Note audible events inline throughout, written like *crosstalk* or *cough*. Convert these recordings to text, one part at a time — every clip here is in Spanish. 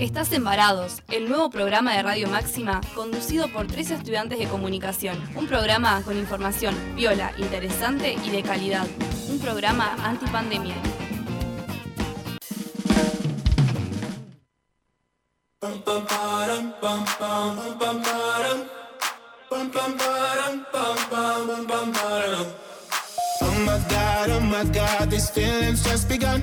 Estás en Varados, el nuevo programa de Radio Máxima conducido por tres estudiantes de comunicación. Un programa con información viola, interesante y de calidad. Un programa antipandemia. Oh my god, oh my god, begun.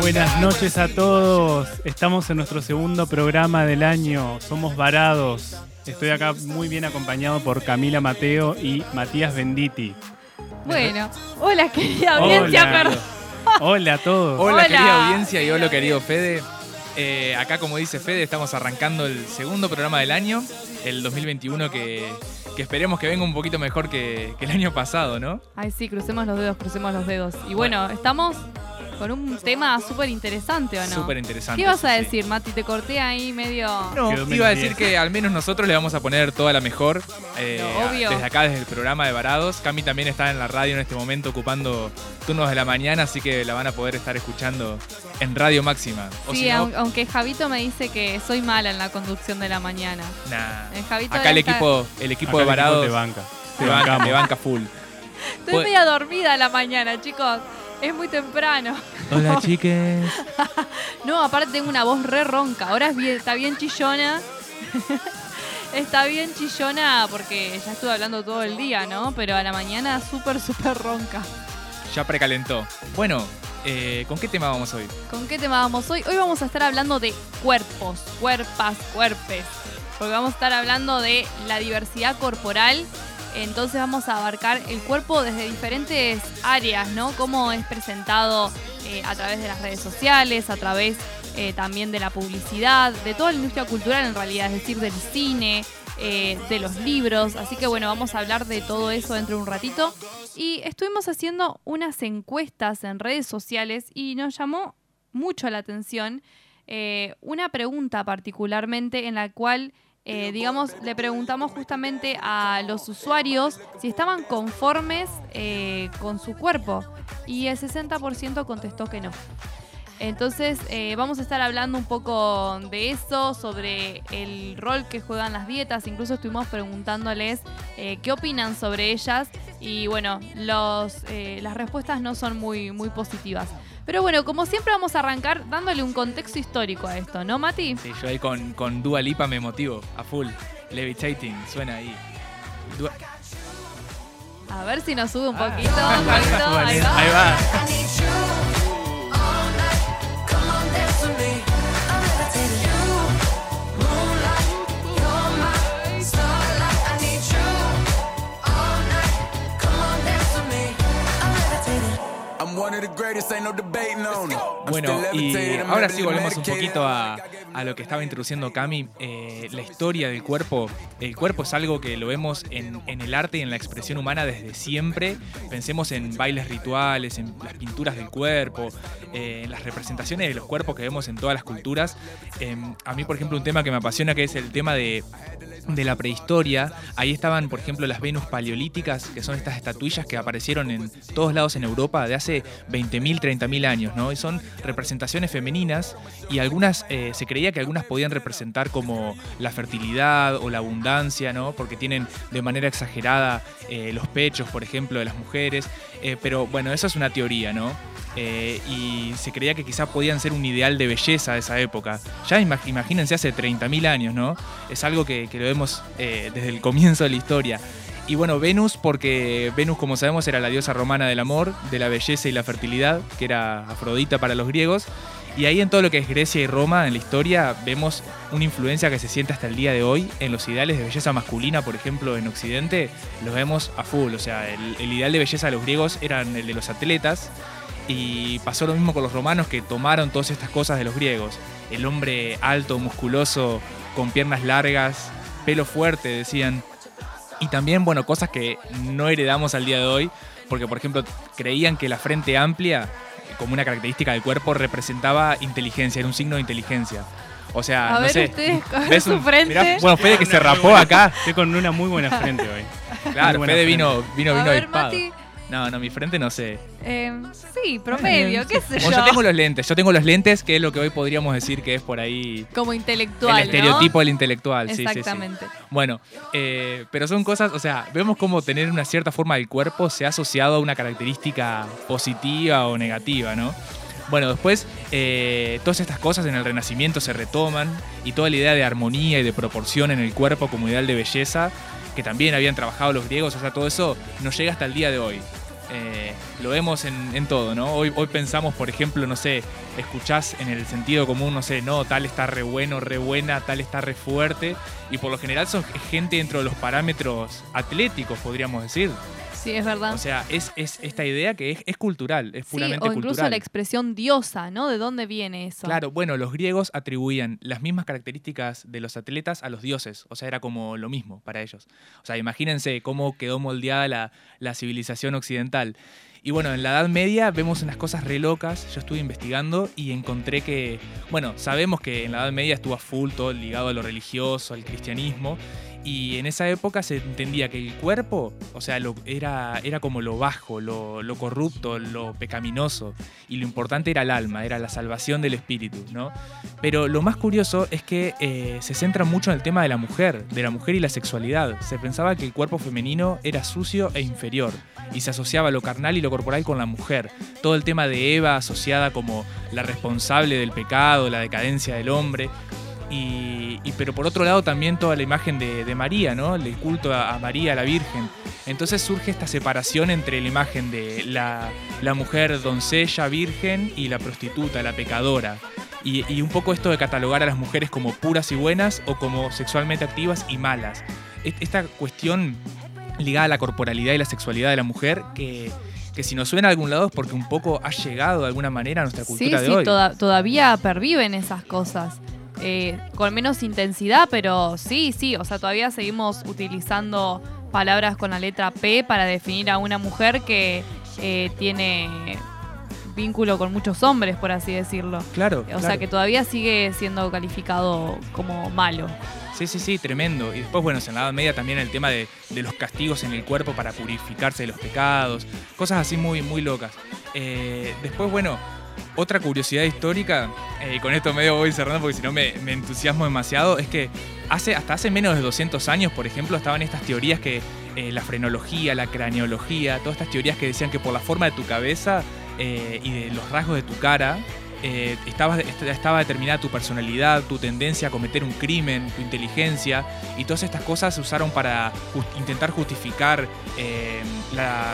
Buenas noches a todos. Estamos en nuestro segundo programa del año. Somos Varados. Estoy acá muy bien acompañado por Camila Mateo y Matías Benditi. Bueno, hola querida audiencia, Hola. perdón. Hola a todos. Hola. Hola, querida audiencia y hola querido Fede. Eh, acá como dice Fede, estamos arrancando el segundo programa del año, el 2021 que, que esperemos que venga un poquito mejor que, que el año pasado, ¿no? Ay, sí, crucemos los dedos, crucemos los dedos. Y bueno, estamos con un tema súper interesante, ¿o no? Súper interesante. ¿Qué vas a sí. decir, Mati? Te corté ahí medio... No, Quedó iba a decir que al menos nosotros le vamos a poner toda la mejor. eh, No, obvio. Desde acá, desde el programa de Varados. Cami también está en la radio en este momento ocupando turnos de la mañana, así que la van a poder estar escuchando en Radio Máxima. O Sí, si no, aun- aunque Javito me dice que soy mala en la conducción de la mañana. nah. El Javito Acá el equipo, el equipo Acá de el equipo Varados te banca. te banca, bancamos. te banca full. *laughs* Estoy Pues- media dormida a la mañana, chicos. Es muy temprano. Hola, *laughs* chiques. No, aparte tengo una voz re ronca. Ahora es bien- está bien chillona. *laughs* está bien chillona porque ya estuve hablando todo el día, ¿no? Pero a la mañana súper, súper ronca. Ya precalentó. Bueno, eh, ¿con qué tema vamos hoy? ¿Con qué tema vamos hoy? Hoy vamos a estar hablando de cuerpos, cuerpas, cuerpes. Porque vamos a estar hablando de la diversidad corporal. Entonces vamos a abarcar el cuerpo desde diferentes áreas, ¿no? Cómo es presentado eh, a través de las redes sociales, a través eh, también de la publicidad, de toda la industria cultural en realidad, es decir, del cine, eh, de los libros. Así que bueno, vamos a hablar de todo eso dentro de un ratito. Y estuvimos haciendo unas encuestas en redes sociales y nos llamó mucho la atención una pregunta particularmente en la cual, eh, digamos, le preguntamos justamente a los usuarios si estaban conformes eh, con su cuerpo y el 60% contestó que no. Entonces eh, vamos a estar hablando un poco de eso, sobre el rol que juegan las dietas, incluso estuvimos preguntándoles qué opinan sobre ellas y bueno, los, las respuestas no son muy, muy positivas. Pero bueno, como siempre vamos a arrancar dándole un contexto histórico a esto, ¿no, Mati? Sí, yo ahí con, con Dua Lipa me motivo a full. Levitating, suena ahí. Dua- A ver si nos sube un poquito, *laughs* ahí va. Ahí va. Bueno, y ahora sí volvemos un poquito a, a lo que estaba introduciendo Cami. eh, la historia del cuerpo. El cuerpo es algo que lo vemos en, en el arte y en la expresión humana desde siempre. Pensemos en bailes rituales, en las pinturas del cuerpo, eh, en las representaciones de los cuerpos que vemos en todas las culturas. Eh, a mí, por ejemplo, un tema que me apasiona que es el tema de de la prehistoria, ahí estaban, por ejemplo, las Venus paleolíticas, que son estas estatuillas que aparecieron en todos lados en Europa de hace 20.000, 30.000 años, ¿no? Y son representaciones femeninas y algunas, eh, se creía que algunas podían representar como la fertilidad o la abundancia, ¿no? Porque tienen de manera exagerada eh, los pechos, por ejemplo, de las mujeres. Eh, pero bueno, eso es una teoría, ¿no? Y se creía que quizá podían ser un ideal de belleza de esa época. Ya ima- imagínense hace 30.000 años, ¿no? Es algo que, lo vemos desde el comienzo de la historia. Y bueno, Venus, porque Venus, como sabemos, era la diosa romana del amor, de la belleza y la fertilidad, que era Afrodita para los griegos. Y ahí en todo lo que es Grecia y Roma, en la historia, vemos una influencia que se siente hasta el día de hoy. En los ideales de belleza masculina, por ejemplo, en Occidente, los vemos a full. O sea, el, ideal de belleza de los griegos era el de los atletas. Y pasó lo mismo con los romanos que tomaron todas estas cosas de los griegos. El hombre alto, musculoso, con piernas largas, pelo fuerte, decían. Y también, bueno, cosas que no heredamos al día de hoy, porque por ejemplo creían que la frente amplia, como una característica del cuerpo, representaba inteligencia, era un signo de inteligencia. O sea, A no ver sé. ustedes, a ver ¿ves su un- frente. mirá, bueno, Fede que se rapó acá. Estoy con una muy buena frente hoy. Claro, Fede frente. vino, vino, A vino ver, avispado. Mati. No, no, mi frente no sé. Eh, sí, promedio, qué sé Bueno, yo. yo tengo los lentes, yo tengo los lentes, que es lo que hoy podríamos decir que es por ahí Como intelectual, el estereotipo ¿no? del intelectual. sí, sí, sí. Exactamente. Bueno, eh, pero son cosas, o sea, vemos cómo tener una cierta forma del cuerpo se ha asociado a una característica positiva o negativa, ¿no? Bueno, después eh, todas estas cosas en el Renacimiento se retoman y toda la idea de armonía y de proporción en el cuerpo como ideal de belleza, que también habían trabajado los griegos, o sea, todo eso nos llega hasta el día de hoy. Eh, lo vemos en, todo, ¿no? Hoy, hoy pensamos, por ejemplo, no sé, escuchás en el sentido común, no sé, no, tal está re bueno, re buena, tal está re fuerte, y por lo general son gente dentro de los parámetros atléticos, podríamos decir. Sí, es verdad. O sea, es, es esta idea que es, es cultural, es sí, puramente o incluso cultural. la expresión diosa, ¿no? ¿De dónde viene eso? Claro, bueno, los griegos atribuían las mismas características de los atletas a los dioses, o sea, era como lo mismo para ellos. O sea, imagínense cómo quedó moldeada la, la civilización occidental. Y bueno, en la Edad Media vemos unas cosas re locas, yo estuve investigando y encontré que, bueno, sabemos que en la Edad Media estuvo a full todo ligado a lo religioso, al cristianismo, y en esa época se entendía que el cuerpo, o sea, lo, era, era como lo bajo, lo, corrupto, lo pecaminoso, y lo importante era el alma, era la salvación del espíritu, ¿no? Pero lo más curioso es que eh, se centra mucho en el tema de la mujer, de la mujer y la sexualidad. Se pensaba que el cuerpo femenino era sucio e inferior, y se asociaba lo carnal y lo corporal con la mujer. Todo el tema de Eva asociada como la responsable del pecado, la decadencia del hombre. Y, y- pero por otro lado también toda la imagen de, de María, ¿no? El culto a, a María, a la Virgen. Entonces surge esta separación entre la imagen de la, la mujer doncella virgen y la prostituta, la pecadora. Y, y un poco esto de catalogar a las mujeres como puras y buenas o como sexualmente activas y malas. Esta cuestión ligada a la corporalidad y la sexualidad de la mujer que, que si nos suena a algún lado es porque un poco ha llegado de alguna manera a nuestra Sí, cultura sí, de hoy. toda- todavía perviven esas cosas. Eh, con menos intensidad, pero sí, sí, o sea, todavía seguimos utilizando palabras con la letra P para definir a una mujer que eh, tiene vínculo con muchos hombres, por así decirlo. Claro. O sea, que todavía sigue siendo calificado como malo. Sí, sí, sí, tremendo. Y después, bueno, en la Edad Media también el tema de, de los castigos en el cuerpo para purificarse de los pecados, cosas así muy, muy locas. Eh, después, bueno, otra curiosidad histórica, eh, y con esto medio voy cerrando porque si no me, entusiasmo demasiado, es que hace, hasta hace menos de 200 años, por ejemplo, estaban estas teorías que eh, la frenología, la craneología, todas estas teorías que decían que por la forma de tu cabeza eh, y de los rasgos de tu cara, estaba, est- estaba determinada tu personalidad, tu tendencia a cometer un crimen, tu inteligencia, y todas estas cosas se usaron para intentar justificar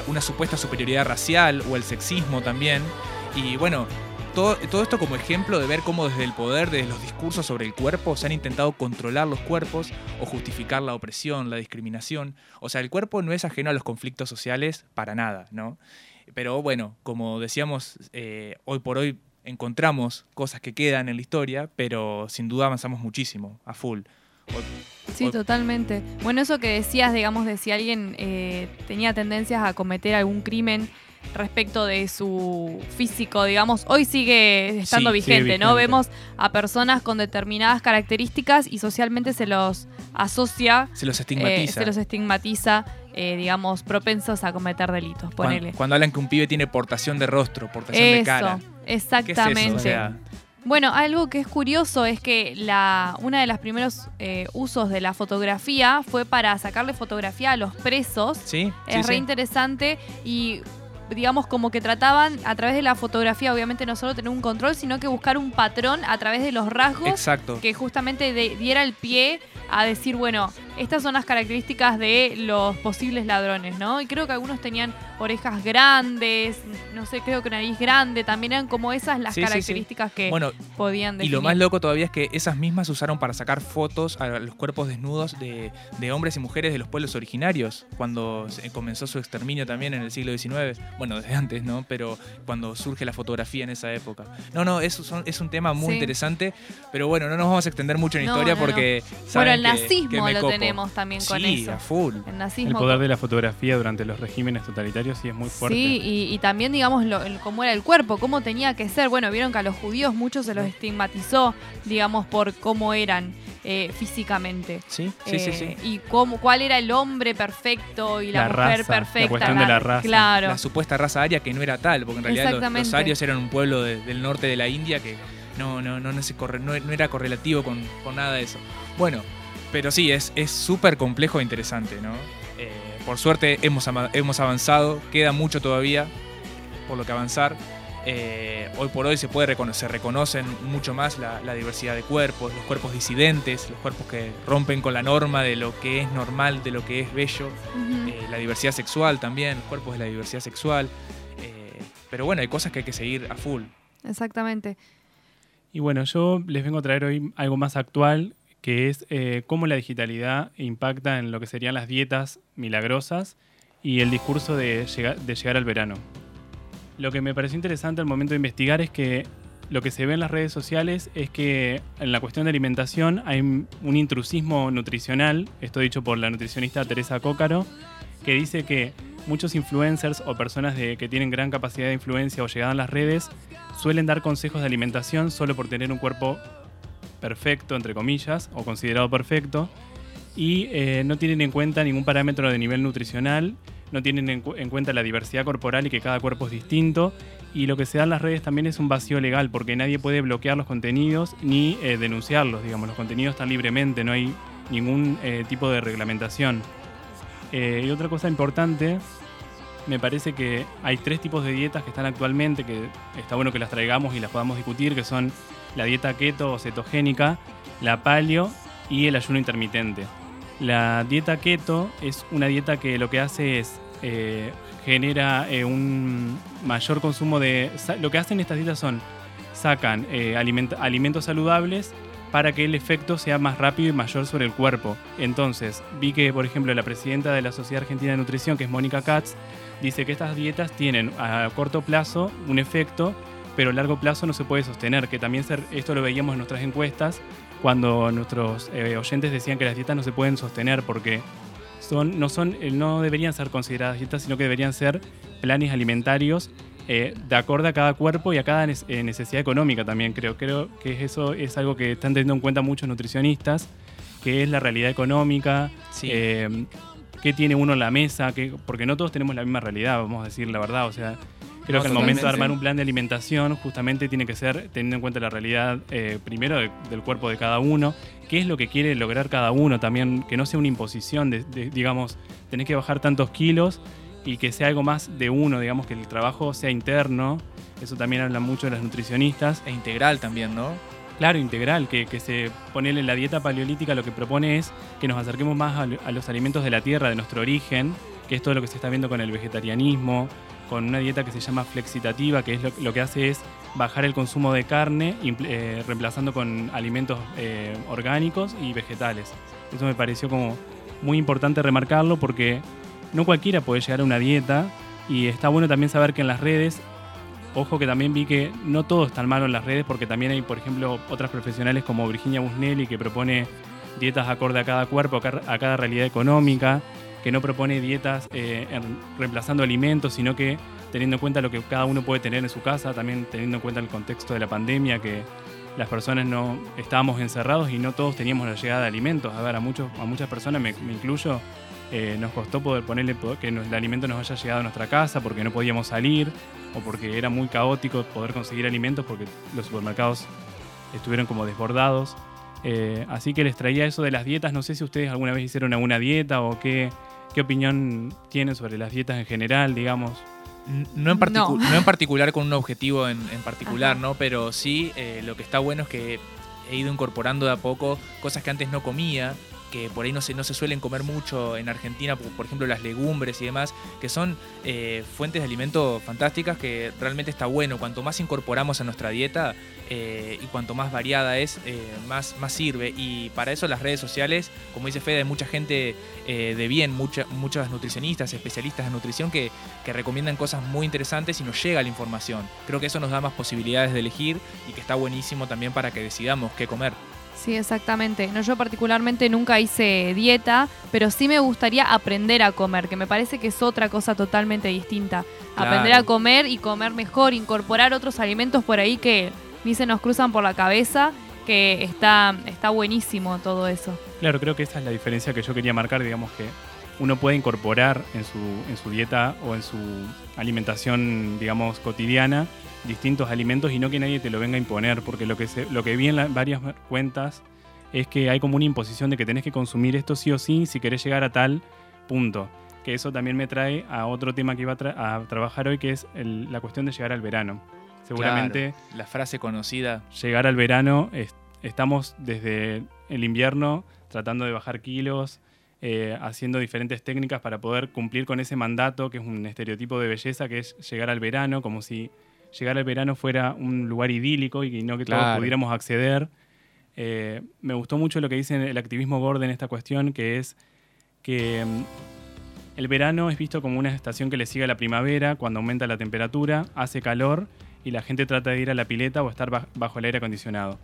una supuesta superioridad racial o el sexismo también. Y bueno, todo, todo esto como ejemplo de ver cómo desde el poder, desde los discursos sobre el cuerpo, se han intentado controlar los cuerpos o justificar la opresión, la discriminación. O sea, el cuerpo no es ajeno a los conflictos sociales para nada, ¿no? Pero bueno, como decíamos, eh, hoy por hoy encontramos cosas que quedan en la historia, pero sin duda avanzamos muchísimo, a full. Hoy- Sí, hoy- totalmente. Bueno, eso que decías, digamos, de si alguien eh, tenía tendencias a cometer algún crimen respecto de su físico, digamos, hoy sigue estando Sí, sigue vigente, ¿no? Vemos a personas con determinadas características y socialmente se los asocia, se los eh, estigmatiza. se los estigmatiza, eh, digamos, propensos a cometer delitos, ponele. Cuando, hablan que un pibe tiene portación de rostro, portación de cara. Eso, ¿Qué es eso? exactamente. O sea, Bueno, algo que es curioso es que la, uno de los primeros eh, usos de la fotografía fue para sacarle fotografía a los presos. ¿Sí? Es sí, re sí. interesante y digamos como que trataban a través de la fotografía, obviamente no solo tener un control, sino que buscar un patrón a través de los rasgos Exacto. que justamente de- diera el pie a decir, bueno, estas son las características de los posibles ladrones, ¿no? Y creo que algunos tenían orejas grandes, no sé, creo que nariz grande, también eran como esas las Sí, sí, sí. características que Bueno, podían Y definir. lo más loco todavía es que esas mismas se usaron para sacar fotos a los cuerpos desnudos de, de hombres y mujeres de los pueblos originarios, cuando comenzó su exterminio también en el siglo XIX. Bueno, desde antes, ¿no? Pero cuando surge la fotografía en esa época. No, no, eso son- es un tema muy interesante, pero bueno, no nos vamos a extender mucho en No, historia no, no. porque... Bueno, el que- nazismo que me lo copo. Tenemos también con Sí, eso. a full. El poder de la fotografía durante los regímenes totalitarios sí es muy fuerte. Sí, y, y también, digamos, lo- el- cómo era el cuerpo, cómo tenía que ser. Bueno, vieron que a los judíos muchos se los estigmatizó, digamos, por cómo eran eh, físicamente. Sí, sí, sí, Eh, sí. Y cómo, cuál era el hombre perfecto y la, La mujer raza, la perfecta. cuestión de la raza. Claro. La supuesta raza aria que no era tal, porque en realidad los, los arios eran un pueblo de- del norte de la India que no, no, no, no, se corre- no, no era correlativo con, con nada de eso. Bueno, pero sí, es es súper complejo e interesante, ¿no? Eh, por suerte hemos, hemos avanzado, queda mucho todavía por lo que avanzar. Eh, hoy por hoy se puede recono- se reconocen mucho más la, la diversidad de cuerpos, los cuerpos disidentes, los cuerpos que rompen con la norma de lo que es normal, de lo que es bello, eh, la diversidad sexual también, los cuerpos de la diversidad sexual. eh, pero bueno, hay cosas que hay que seguir a full. Exactamente. Y bueno, yo les vengo a traer hoy algo más actual, que es eh, cómo la digitalidad impacta en lo que serían las dietas milagrosas y el discurso de, llega- de llegar al verano. Lo que me pareció interesante al momento de investigar es que lo que se ve en las redes sociales es que en la cuestión de alimentación hay un intrusismo nutricional, esto dicho por la nutricionista Teresa Cócaro, que dice que muchos influencers o personas que tienen gran capacidad de influencia o llegada en las redes suelen dar consejos de alimentación solo por tener un cuerpo perfecto, entre comillas, o considerado perfecto, y eh, no tienen en cuenta ningún parámetro de nivel nutricional, no tienen en, cu- en cuenta la diversidad corporal y que cada cuerpo es distinto, y lo que se da en las redes también es un vacío legal, porque nadie puede bloquear los contenidos ni eh, denunciarlos, digamos, los contenidos están libremente, no hay ningún eh, tipo de reglamentación. Y otra cosa importante, me parece que hay tres tipos de dietas que están actualmente, que está bueno que las traigamos y las podamos discutir, que son la dieta keto o cetogénica, la paleo y el ayuno intermitente. La dieta keto es una dieta que lo que hace es eh, genera eh, un mayor consumo de... Lo que hacen estas dietas son sacan eh, aliment- alimentos saludables para que el efecto sea más rápido y mayor sobre el cuerpo. Entonces, vi que, por ejemplo, la presidenta de la Sociedad Argentina de Nutrición, que es Mónica Katz, dice que estas dietas tienen a corto plazo un efecto, pero a largo plazo no se puede sostener, que también ser- esto lo veíamos en nuestras encuestas cuando nuestros eh, oyentes decían que las dietas no se pueden sostener porque son, no, son, eh, no deberían ser consideradas dietas, sino que deberían ser planes alimentarios eh, de acuerdo a cada cuerpo y a cada eh, necesidad económica también, creo. Creo que eso es algo que están teniendo en cuenta muchos nutricionistas, que es la realidad económica, Sí. eh, qué tiene uno en la mesa, qué- porque no todos tenemos la misma realidad, vamos a decir la verdad. O sea, creo No, que al momento de armar un plan de alimentación justamente tiene que ser teniendo en cuenta la realidad eh, primero de- del cuerpo de cada uno, qué es lo que quiere lograr cada uno también, que no sea una imposición de, de, digamos, tenés que bajar tantos kilos y que sea algo más de uno, digamos, que el trabajo sea interno. Eso también habla mucho de las nutricionistas. E integral también, ¿no? Claro, integral, que, que se pone en la dieta paleolítica lo que propone es que nos acerquemos más a, a los alimentos de la tierra, de nuestro origen, que es todo lo que se está viendo con el vegetarianismo, con una dieta que se llama flexitativa, que es lo, que hace es bajar el consumo de carne, eh, reemplazando con alimentos eh, orgánicos y vegetales. Eso me pareció como muy importante remarcarlo porque no cualquiera puede llegar a una dieta y está bueno también saber que en las redes Ojo que también vi que no todo es tan malo en las redes porque también hay, por ejemplo, otras profesionales como Virginia Busnelli que propone dietas acorde a cada cuerpo, a cada realidad económica, que no propone dietas eh, reemplazando alimentos, sino que teniendo en cuenta lo que cada uno puede tener en su casa, también teniendo en cuenta el contexto de la pandemia, que las personas no estábamos encerrados y no todos teníamos la llegada de alimentos. A ver, a, muchos, a muchas personas, me, incluyo, eh, nos costó poder ponerle po- que el alimento nos haya llegado a nuestra casa porque no podíamos salir o porque era muy caótico poder conseguir alimentos porque los supermercados estuvieron como desbordados. Eh, así que les traía eso de las dietas. No sé si ustedes alguna vez hicieron alguna dieta o qué, qué opinión tienen sobre las dietas en general, digamos. No en, particu- No. no en particular con un objetivo en, en particular, Ajá. ¿no? Pero sí, eh, lo que está bueno es que he ido incorporando de a poco cosas que antes no comía. Que por ahí no se, no se suelen comer mucho en Argentina, por, ejemplo las legumbres y demás, que son eh, fuentes de alimento fantásticas que realmente está bueno. Cuanto más incorporamos a nuestra dieta eh, y cuanto más variada es, eh, más, más sirve. Y para eso las redes sociales, como dice Fede, hay mucha gente eh, de bien, mucha, muchos nutricionistas, especialistas en nutrición que, que recomiendan cosas muy interesantes y nos llega la información. Creo que eso nos da más posibilidades de elegir y que está buenísimo también para que decidamos qué comer. Sí, exactamente. No, yo particularmente nunca hice dieta, pero sí me gustaría aprender a comer, que me parece que es otra cosa totalmente distinta. Claro. Aprender a comer y comer mejor, incorporar otros alimentos por ahí que ni se nos cruzan por la cabeza, que está, está buenísimo todo eso. Claro, creo que esa es la diferencia que yo quería marcar, digamos que uno puede incorporar en su, en su dieta o en su alimentación, digamos, cotidiana distintos alimentos y no que nadie te lo venga a imponer, porque lo que, se, lo que vi en la- varias cuentas es que hay como una imposición de que tenés que consumir esto sí o sí si querés llegar a tal punto. Que eso también me trae a otro tema que iba a, tra- a trabajar hoy, que es el- la cuestión de llegar al verano. Seguramente Claro, la frase conocida. llegar al verano, es- estamos desde el invierno tratando de bajar kilos, eh, haciendo diferentes técnicas para poder cumplir con ese mandato, que es un estereotipo de belleza, que es llegar al verano, como si llegar al verano fuera un lugar idílico y que no que todos pudiéramos acceder. Eh, me gustó mucho lo que dice el activismo gordo en esta cuestión, que es que mm, el verano es visto como una estación que le sigue a la primavera, cuando aumenta la temperatura, hace calor y la gente trata de ir a la pileta o estar ba- bajo el aire acondicionado.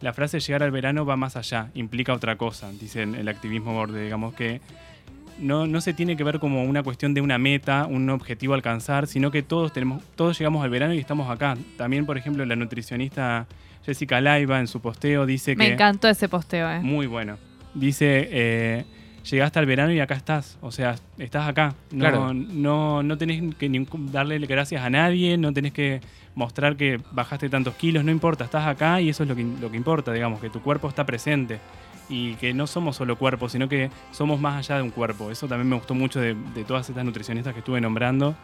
La frase llegar al verano va más allá, implica otra cosa, dice el activismo gordo, digamos que no, no se tiene que ver como una cuestión de una meta, un objetivo a alcanzar, sino que todos tenemos, todos llegamos al verano y estamos acá. También, por ejemplo, la nutricionista Jessica Laiva en su posteo dice Me que encantó ese posteo, ¿eh? muy bueno. Dice, eh, llegaste al verano y acá estás. O sea, estás acá. No, Claro. no, no tenés que ni- darle gracias a nadie, no tenés que mostrar que bajaste tantos kilos, no importa, estás acá y eso es lo que, lo que importa, digamos, que tu cuerpo está presente. Y que no somos solo cuerpo, sino que somos más allá de un cuerpo. Eso también me gustó mucho de, de todas estas nutricionistas que estuve nombrando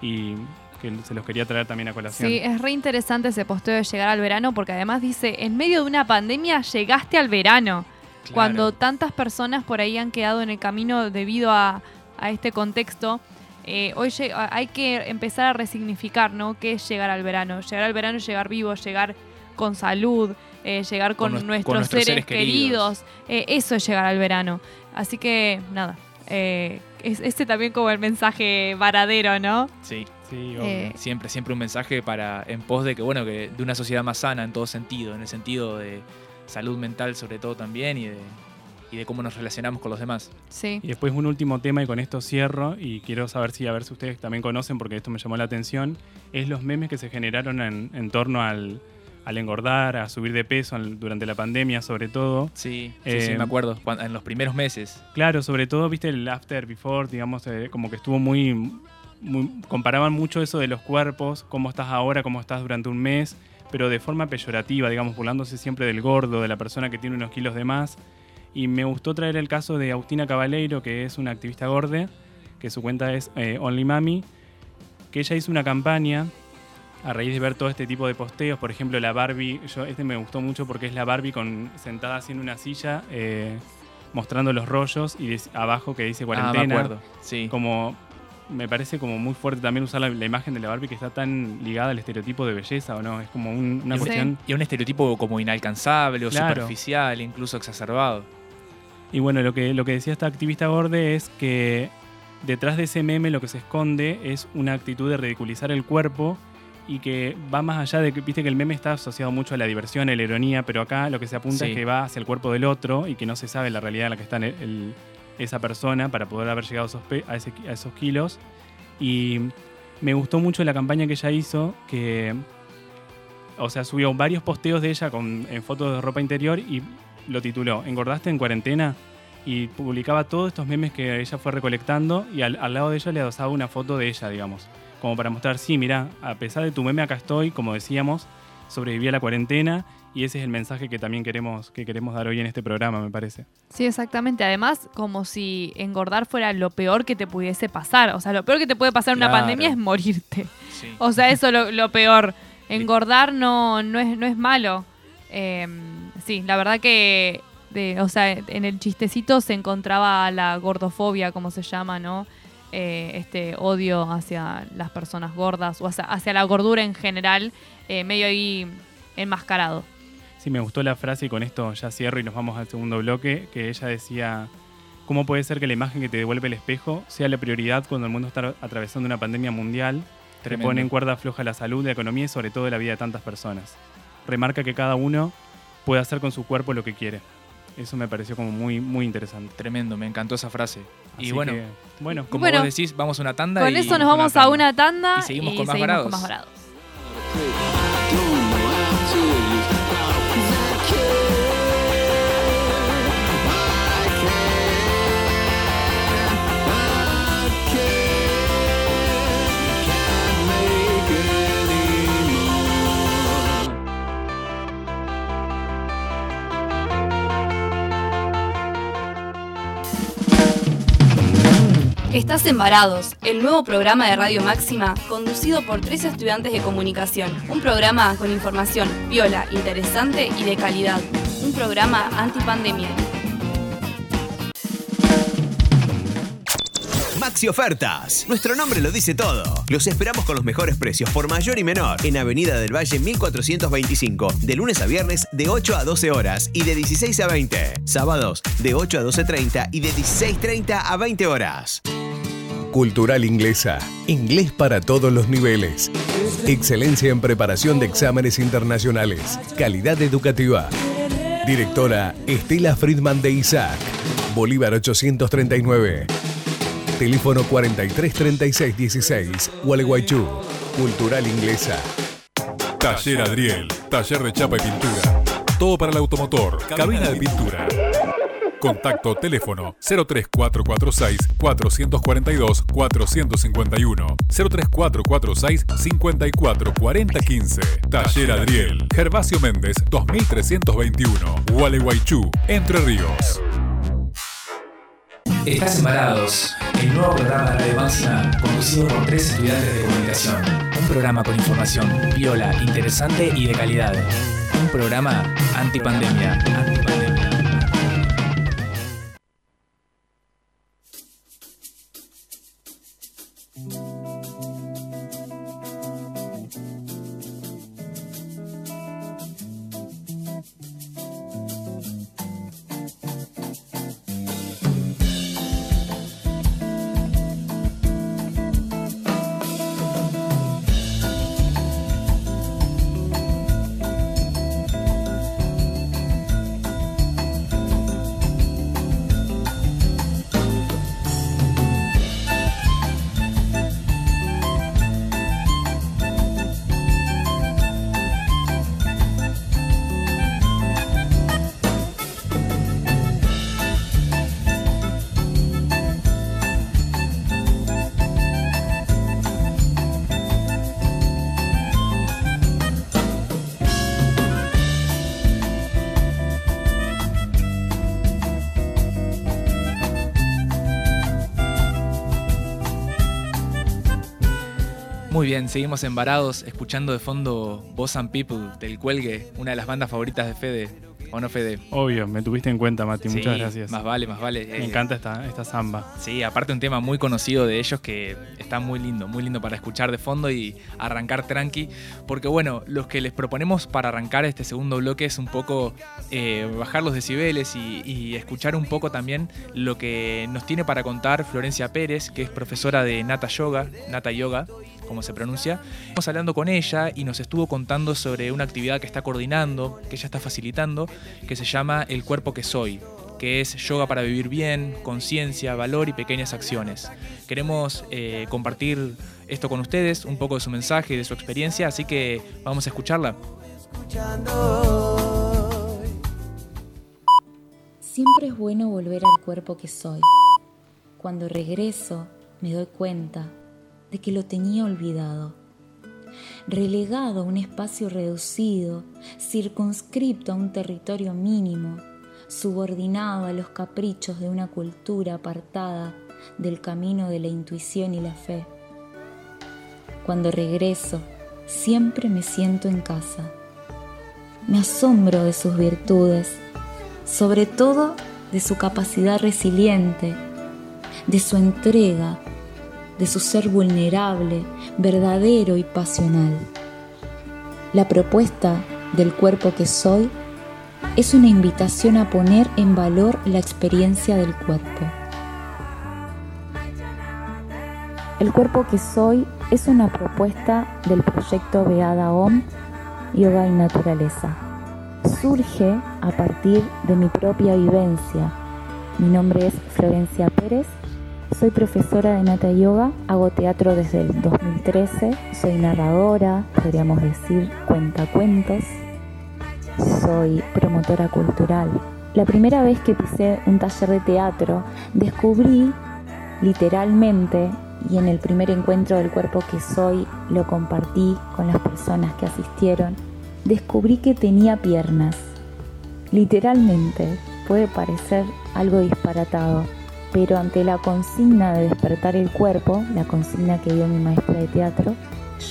y que se los quería traer también a colación. Sí, es re interesante ese posteo de llegar al verano porque además dice, en medio de una pandemia llegaste al verano. Claro. Cuando tantas personas por ahí han quedado en el camino debido a, a este contexto, eh, hoy hay que empezar a resignificar, ¿no? ¿Qué es llegar al verano? Llegar al verano es llegar vivo, llegar con salud, eh, llegar con, Con nues- con nuestros, seres, seres queridos. queridos. Eh, eso es llegar al verano. Así que, nada. eh, es, este también como el mensaje varadero, ¿no? Sí. Sí, obvio. Eh, Siempre, siempre un mensaje para en pos de que, bueno, que de una sociedad más sana en todo sentido, en el sentido de salud mental sobre todo también y de, y de cómo nos relacionamos con los demás. Sí. Y después un último tema y con esto cierro y quiero saber si a ver si ustedes también conocen porque esto me llamó la atención, es los memes que se generaron en, en torno al, al engordar, a subir de peso al- durante la pandemia sobre todo. Sí, sí, sí, Eh, me acuerdo, en los primeros meses. Claro, sobre todo, viste, el after, before, digamos, eh, como que estuvo muy, muy- Comparaban mucho eso de los cuerpos, cómo estás ahora, cómo estás durante un mes, pero de forma peyorativa, digamos, burlándose siempre del gordo, de la persona que tiene unos kilos de más. Y me gustó traer el caso de Agustina Cabaleiro, que es una activista gorde, que su cuenta es eh, Only Mami, que ella hizo una campaña a raíz de ver todo este tipo de posteos, por ejemplo la Barbie, yo este me gustó mucho porque es la Barbie con, sentada así en una silla eh, mostrando los rollos y abajo que dice Ah, cuarentena. me acuerdo. Sí. Como me parece como muy fuerte también usar la, la imagen de la Barbie que está tan ligada al estereotipo de belleza o no, es como un- una Sí. cuestión Y un estereotipo como inalcanzable o Claro. superficial, incluso exacerbado. Y bueno, lo que, lo que decía esta activista gorde es que detrás de ese meme lo que se esconde es una actitud de ridiculizar el cuerpo y que va más allá de que, viste que el meme está asociado mucho a la diversión, a la ironía, pero acá lo que se apunta Sí. es que va hacia el cuerpo del otro y que no se sabe la realidad en la que está el- el- esa persona para poder haber llegado a esos, a ese- a esos kilos. Y me gustó mucho la campaña que ella hizo, que, o sea, subió varios posteos de ella con, en fotos de ropa interior y lo tituló ¿Engordaste en cuarentena? Y publicaba todos estos memes que ella fue recolectando y al, al lado de ella le adosaba una foto de ella, digamos. Como para mostrar, sí, mira, a pesar de tu meme acá estoy, como decíamos, sobreviví a la cuarentena y ese es el mensaje que también queremos, que queremos dar hoy en este programa, me parece. Sí, exactamente. Además, como si engordar fuera lo peor que te pudiese pasar. O sea, lo peor que te puede pasar en una pandemia es morirte. Sí. O sea, eso es lo, lo peor. Engordar no, no, es, no es malo. Eh, sí, la verdad que de, o sea, en el chistecito se encontraba la gordofobia, como se llama, ¿no? Eh, este odio hacia las personas gordas o hacia, hacia la gordura en general, eh, medio ahí enmascarado. Sí, me gustó la frase y con esto ya cierro y nos vamos al segundo bloque, que ella decía, ¿cómo puede ser que la imagen que te devuelve el espejo sea la prioridad cuando el mundo está atravesando una pandemia mundial? Te Tremendo. pone en cuerda floja la salud, la economía y sobre todo la vida de tantas personas. Remarca que cada uno puede hacer con su cuerpo lo que quiere. Eso me pareció como muy, muy interesante. Tremendo, me encantó esa frase. y Así bueno, que, bueno, como Bueno, vos decís, vamos a una tanda Con y- eso nos vamos a una tanda Y seguimos con más varados. más varados. Estás en Varados, el nuevo programa de Radio Máxima conducido por tres estudiantes de comunicación. Un programa con información viola, interesante y de calidad. Un programa antipandemia. Maxi Ofertas. Nuestro nombre lo dice todo. Los esperamos con los mejores precios por mayor y menor en Avenida del Valle 1425, de lunes a viernes de 8 a 12 horas y de 16 a 20. Sábados de 8 a 12.30 y de 16.30 a 20 horas. Cultural Inglesa. Inglés para todos los niveles. Excelencia en preparación de exámenes internacionales. Calidad educativa. Directora Estela Friedman de Isaac. Bolívar 839. Teléfono 433616. Gualeguaychú. Cultural Inglesa. Taller Adriel, taller de chapa y pintura. Todo para el automotor, cabina de pintura. Contacto teléfono 03446 442 451 03446 544015 Taller Adriel Gervasio Méndez 2321 Gualeguaychú Entre Ríos Estás embarados, el nuevo programa de Radio Máxima conducido por tres estudiantes de comunicación. Un programa con información viola, interesante y de calidad. Un programa antipandemia. Antipandemia. Muy bien, seguimos embarados escuchando de fondo Boss and People del Cuelgue, una de las bandas favoritas de Fede. ¿O no, Fede? obvio, me tuviste en cuenta, Mati. Sí, Muchas gracias. Más vale, más vale. Me Eh, encanta esta, esta samba. Sí, aparte un tema muy conocido de ellos que está muy lindo, muy lindo para escuchar de fondo y arrancar tranqui. Porque bueno, los que les proponemos para arrancar este segundo bloque es un poco eh, bajar los decibeles y, y escuchar un poco también lo que nos tiene para contar Florencia Pérez, que es profesora de Nata Yoga, Nata Yoga, como se pronuncia. Estamos hablando con ella y nos estuvo contando sobre una actividad que está coordinando, que ella está facilitando, que se llama El cuerpo que soy que es yoga para vivir bien, conciencia, valor y pequeñas acciones. Queremos eh, compartir esto con ustedes, un poco de su mensaje y de su experiencia, así que vamos a escucharla. Siempre es bueno volver al cuerpo que soy. Cuando regreso me doy cuenta de que lo tenía olvidado. Relegado a un espacio reducido, circunscripto a un territorio mínimo, subordinado a los caprichos de una cultura apartada del camino de la intuición y la fe. Cuando regreso, siempre me siento en casa. Me asombro de sus virtudes, sobre todo de su capacidad resiliente, de su entrega, de su ser vulnerable, verdadero y pasional. La propuesta del cuerpo que soy es una invitación a poner en valor la experiencia del cuerpo. El cuerpo que soy es una propuesta del proyecto Beada Om, Yoga y Naturaleza. Surge a partir de mi propia vivencia. Mi nombre es Florencia Pérez, soy profesora de Nata Yoga, hago teatro desde el 2013, soy narradora, podríamos decir cuentacuentos, soy promotora cultural. La primera vez que pisé un taller de teatro, descubrí literalmente y en el primer encuentro del cuerpo que soy lo compartí con las personas que asistieron, descubrí que tenía piernas. Literalmente, puede parecer algo disparatado, pero ante la consigna de despertar el cuerpo, la consigna que dio mi maestra de teatro,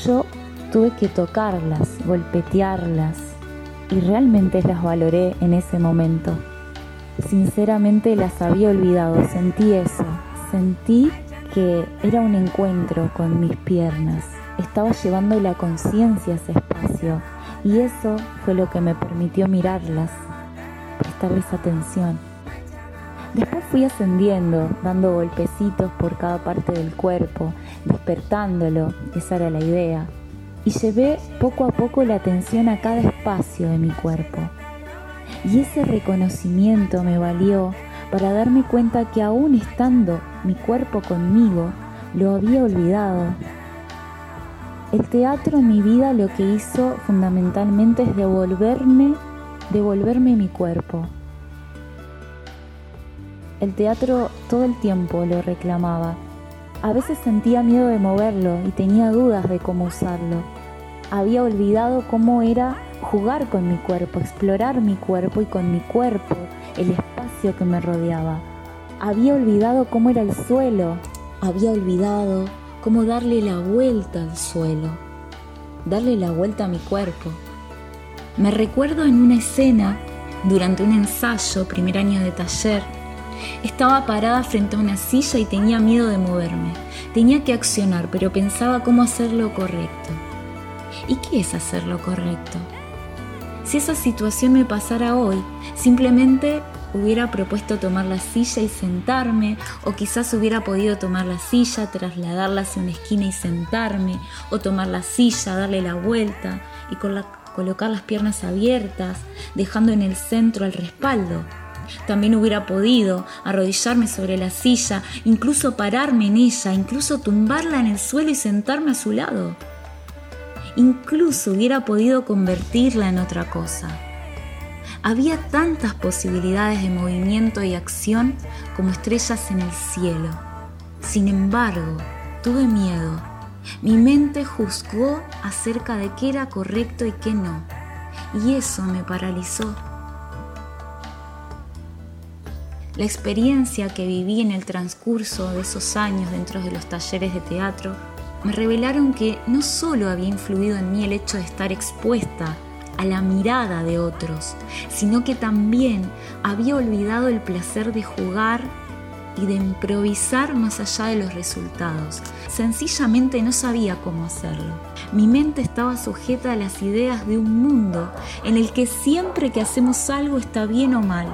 yo tuve que tocarlas, golpetearlas y realmente las valoré en ese momento. Sinceramente las había olvidado, sentí eso, sentí que era un encuentro con mis piernas. Estaba llevando la conciencia a ese espacio y eso fue lo que me permitió mirarlas, prestarles atención. Después fui ascendiendo, dando golpecitos por cada parte del cuerpo, despertándolo, esa era la idea. Y llevé poco a poco la atención a cada espacio de mi cuerpo. Y ese reconocimiento me valió para darme cuenta que aún estando mi cuerpo conmigo, lo había olvidado. El teatro en mi vida lo que hizo fundamentalmente es devolverme, devolverme mi cuerpo. El teatro todo el tiempo lo reclamaba. A veces sentía miedo de moverlo y tenía dudas de cómo usarlo. Había olvidado cómo era jugar con mi cuerpo, explorar mi cuerpo y con mi cuerpo el espacio que me rodeaba. Había olvidado cómo era el suelo, había olvidado cómo darle la vuelta al suelo, darle la vuelta a mi cuerpo. Me recuerdo en una escena, durante un ensayo, primer año de taller, estaba parada frente a una silla y tenía miedo de moverme. Tenía que accionar, pero pensaba cómo hacer lo correcto. ¿Y qué es hacer lo correcto? Si esa situación me pasara hoy, simplemente hubiera propuesto tomar la silla y sentarme, o quizás hubiera podido tomar la silla, trasladarla hacia una esquina y sentarme, o tomar la silla, darle la vuelta y colocar las piernas abiertas, dejando en el centro el respaldo. También hubiera podido arrodillarme sobre la silla, incluso pararme en ella, incluso tumbarla en el suelo y sentarme a su lado. Incluso hubiera podido convertirla en otra cosa. Había tantas posibilidades de movimiento y acción como estrellas en el cielo. Sin embargo, tuve miedo. Mi mente juzgó acerca de qué era correcto y qué no. Y eso me paralizó. La experiencia que viví en el transcurso de esos años dentro de los talleres de teatro me revelaron que no solo había influido en mí el hecho de estar expuesta a la mirada de otros, sino que también había olvidado el placer de jugar y de improvisar más allá de los resultados. Sencillamente no sabía cómo hacerlo. Mi mente estaba sujeta a las ideas de un mundo en el que siempre que hacemos algo está bien o mal.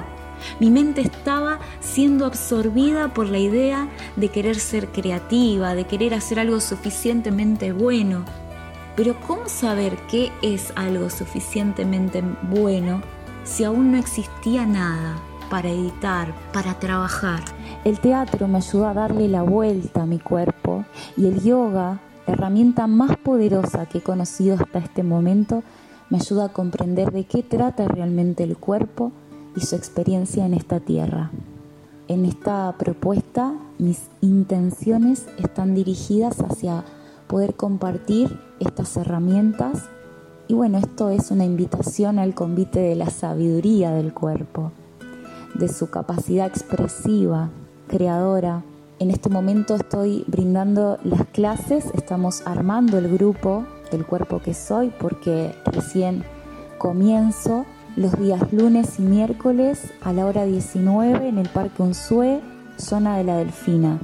Mi mente estaba siendo absorbida por la idea de querer ser creativa, de querer hacer algo suficientemente bueno, pero ¿cómo saber qué es algo suficientemente bueno si aún no existía nada para editar, para trabajar? El teatro me ayudó a darle la vuelta a mi cuerpo y el yoga, la herramienta más poderosa que he conocido hasta este momento, me ayuda a comprender de qué trata realmente el cuerpo y su experiencia en esta tierra. En esta propuesta mis intenciones están dirigidas hacia poder compartir estas herramientas. Y bueno, esto es una invitación al convite de la sabiduría del cuerpo, de su capacidad expresiva, creadora. En este momento estoy brindando las clases, estamos armando el grupo del cuerpo que soy porque recién comienzo los días lunes y miércoles a la hora 19 en el Parque Unzué, zona de la Delfina.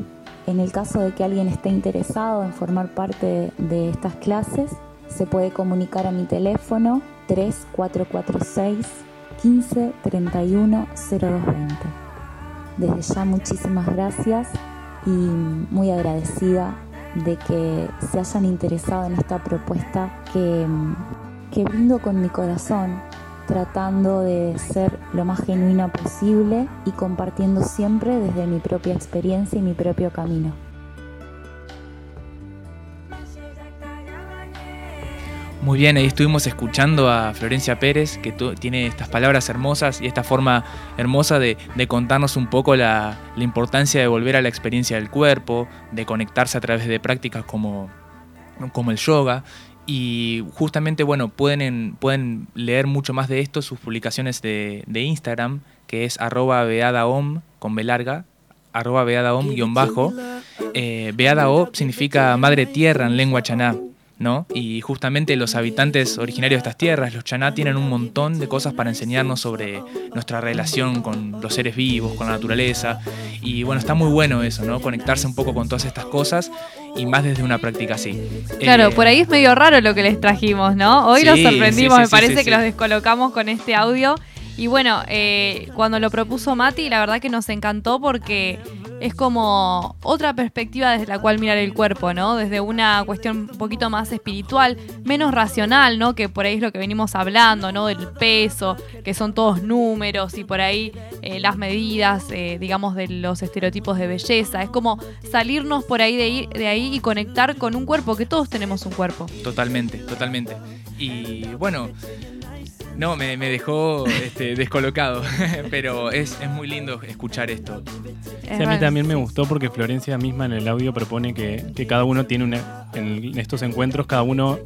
En el caso de que alguien esté interesado en formar parte de estas clases, se puede comunicar a mi teléfono 3446 15 31 0220. Desde ya muchísimas gracias y muy agradecida de que se hayan interesado en esta propuesta que, que brindo con mi corazón, tratando de ser lo más genuina posible y compartiendo siempre desde mi propia experiencia y mi propio camino. Muy bien, ahí estuvimos escuchando a Florencia Pérez, que tiene estas palabras hermosas y esta forma hermosa de, contarnos un poco la, importancia de volver a la experiencia del cuerpo, de conectarse a través de prácticas como, como el yoga. Y justamente, bueno, pueden, pueden leer mucho más de esto, sus publicaciones de, Instagram, que es arroba beadaom con B larga, arroba beadaom guion bajo. Eh, significa madre tierra en lengua chaná. ¿No? Y justamente los habitantes originarios de estas tierras, los chaná, tienen un montón de cosas para enseñarnos sobre nuestra relación con los seres vivos, con la naturaleza. Y bueno, está muy bueno eso, ¿no? Conectarse un poco con todas estas cosas y más desde una práctica así. Claro, eh, por ahí es medio raro lo que les trajimos, ¿no? Hoy los sorprendimos, me parece que los descolocamos con este audio. Y bueno, eh, cuando lo propuso Mati, la verdad que nos encantó porque es como otra perspectiva desde la cual mirar el cuerpo, ¿no? Desde una cuestión un poquito más espiritual, menos racional, ¿no? Que por ahí es lo que venimos hablando, ¿no? Del peso, que son todos números y por ahí eh, las medidas, eh, digamos, de los estereotipos de belleza. Es como salirnos por ahí de, de ahí y conectar con un cuerpo, que todos tenemos un cuerpo. Totalmente, totalmente. Y bueno, no, me, dejó este, descolocado, *laughs* pero es, muy lindo escuchar esto. Sí, a mí también me gustó porque Florencia misma en el audio propone que, cada uno tiene una, en estos encuentros, cada uno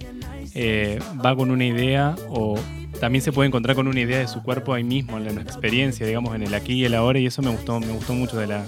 eh, va con una idea o también se puede encontrar con una idea de su cuerpo ahí mismo, en la experiencia, digamos, en el aquí y el ahora, y eso me gustó, me gustó mucho de la,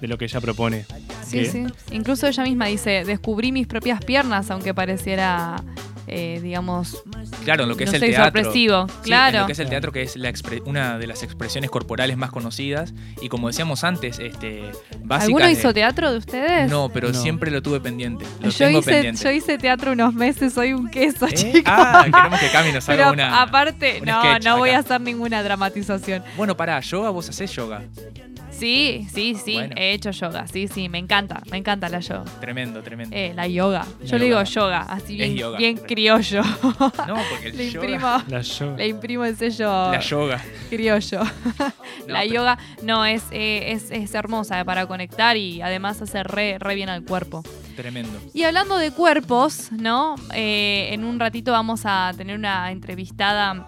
de lo que ella propone. Sí, sí. Incluso ella misma dice, descubrí mis propias piernas, aunque pareciera eh, digamos, claro, lo que es el teatro. Sorpresivo, claro. lo que es el teatro, que es una de las expresiones corporales más conocidas. Y como decíamos antes, este, ¿Alguno hizo teatro de ustedes? No, pero siempre lo tuve pendiente. yo, hice, yo hice teatro unos meses, soy un queso, ¿Eh? Ah, queremos que Cami nos *laughs* haga una. Aparte, no, no voy a hacer ninguna dramatización. Bueno, para yoga, vos hacés yoga. Sí, sí, sí, he hecho yoga, sí, sí, me encanta, me encanta la yoga. Tremendo, tremendo. Eh, la yoga, yo le digo yoga, así bien, criollo. No, porque el le yoga... Imprimo, la yoga. Le imprimo el sello... La yoga. Criollo. *laughs* la yoga, no, es, eh, es, es, hermosa para conectar y además hace re, re bien al cuerpo. Tremendo. Y hablando de cuerpos, ¿no? Eh, en un ratito vamos a tener una entrevistada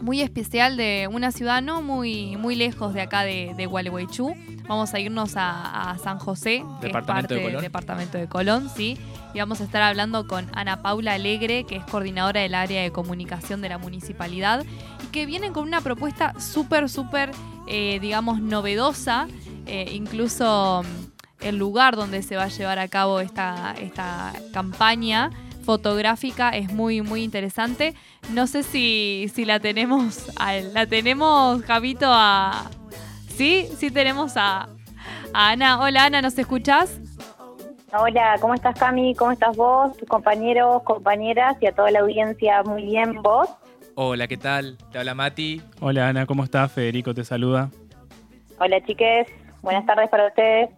muy especial de una ciudad no muy, muy lejos de acá de, de Gualeguaychú. Vamos a irnos a, San José, que es parte del departamento de Colón, sí. Y vamos a estar hablando con Ana Paula Alegre, que es coordinadora del área de comunicación de la municipalidad, y que vienen con una propuesta súper, súper, eh, digamos, novedosa. Eh, incluso mm, el lugar donde se va a llevar a cabo esta, esta campaña fotográfica es muy, muy interesante. No sé si, si la tenemos, la tenemos, Javito, a... Sí, sí tenemos a, Ana. Hola Ana, ¿nos escuchás? Hola, ¿cómo estás Cami? ¿Cómo estás vos, tus compañeros, compañeras y a toda la audiencia? Muy bien, ¿vos? Hola, ¿qué tal? Te habla Mati. Hola Ana, ¿cómo estás? Federico te saluda. Hola chiques, buenas tardes para ustedes.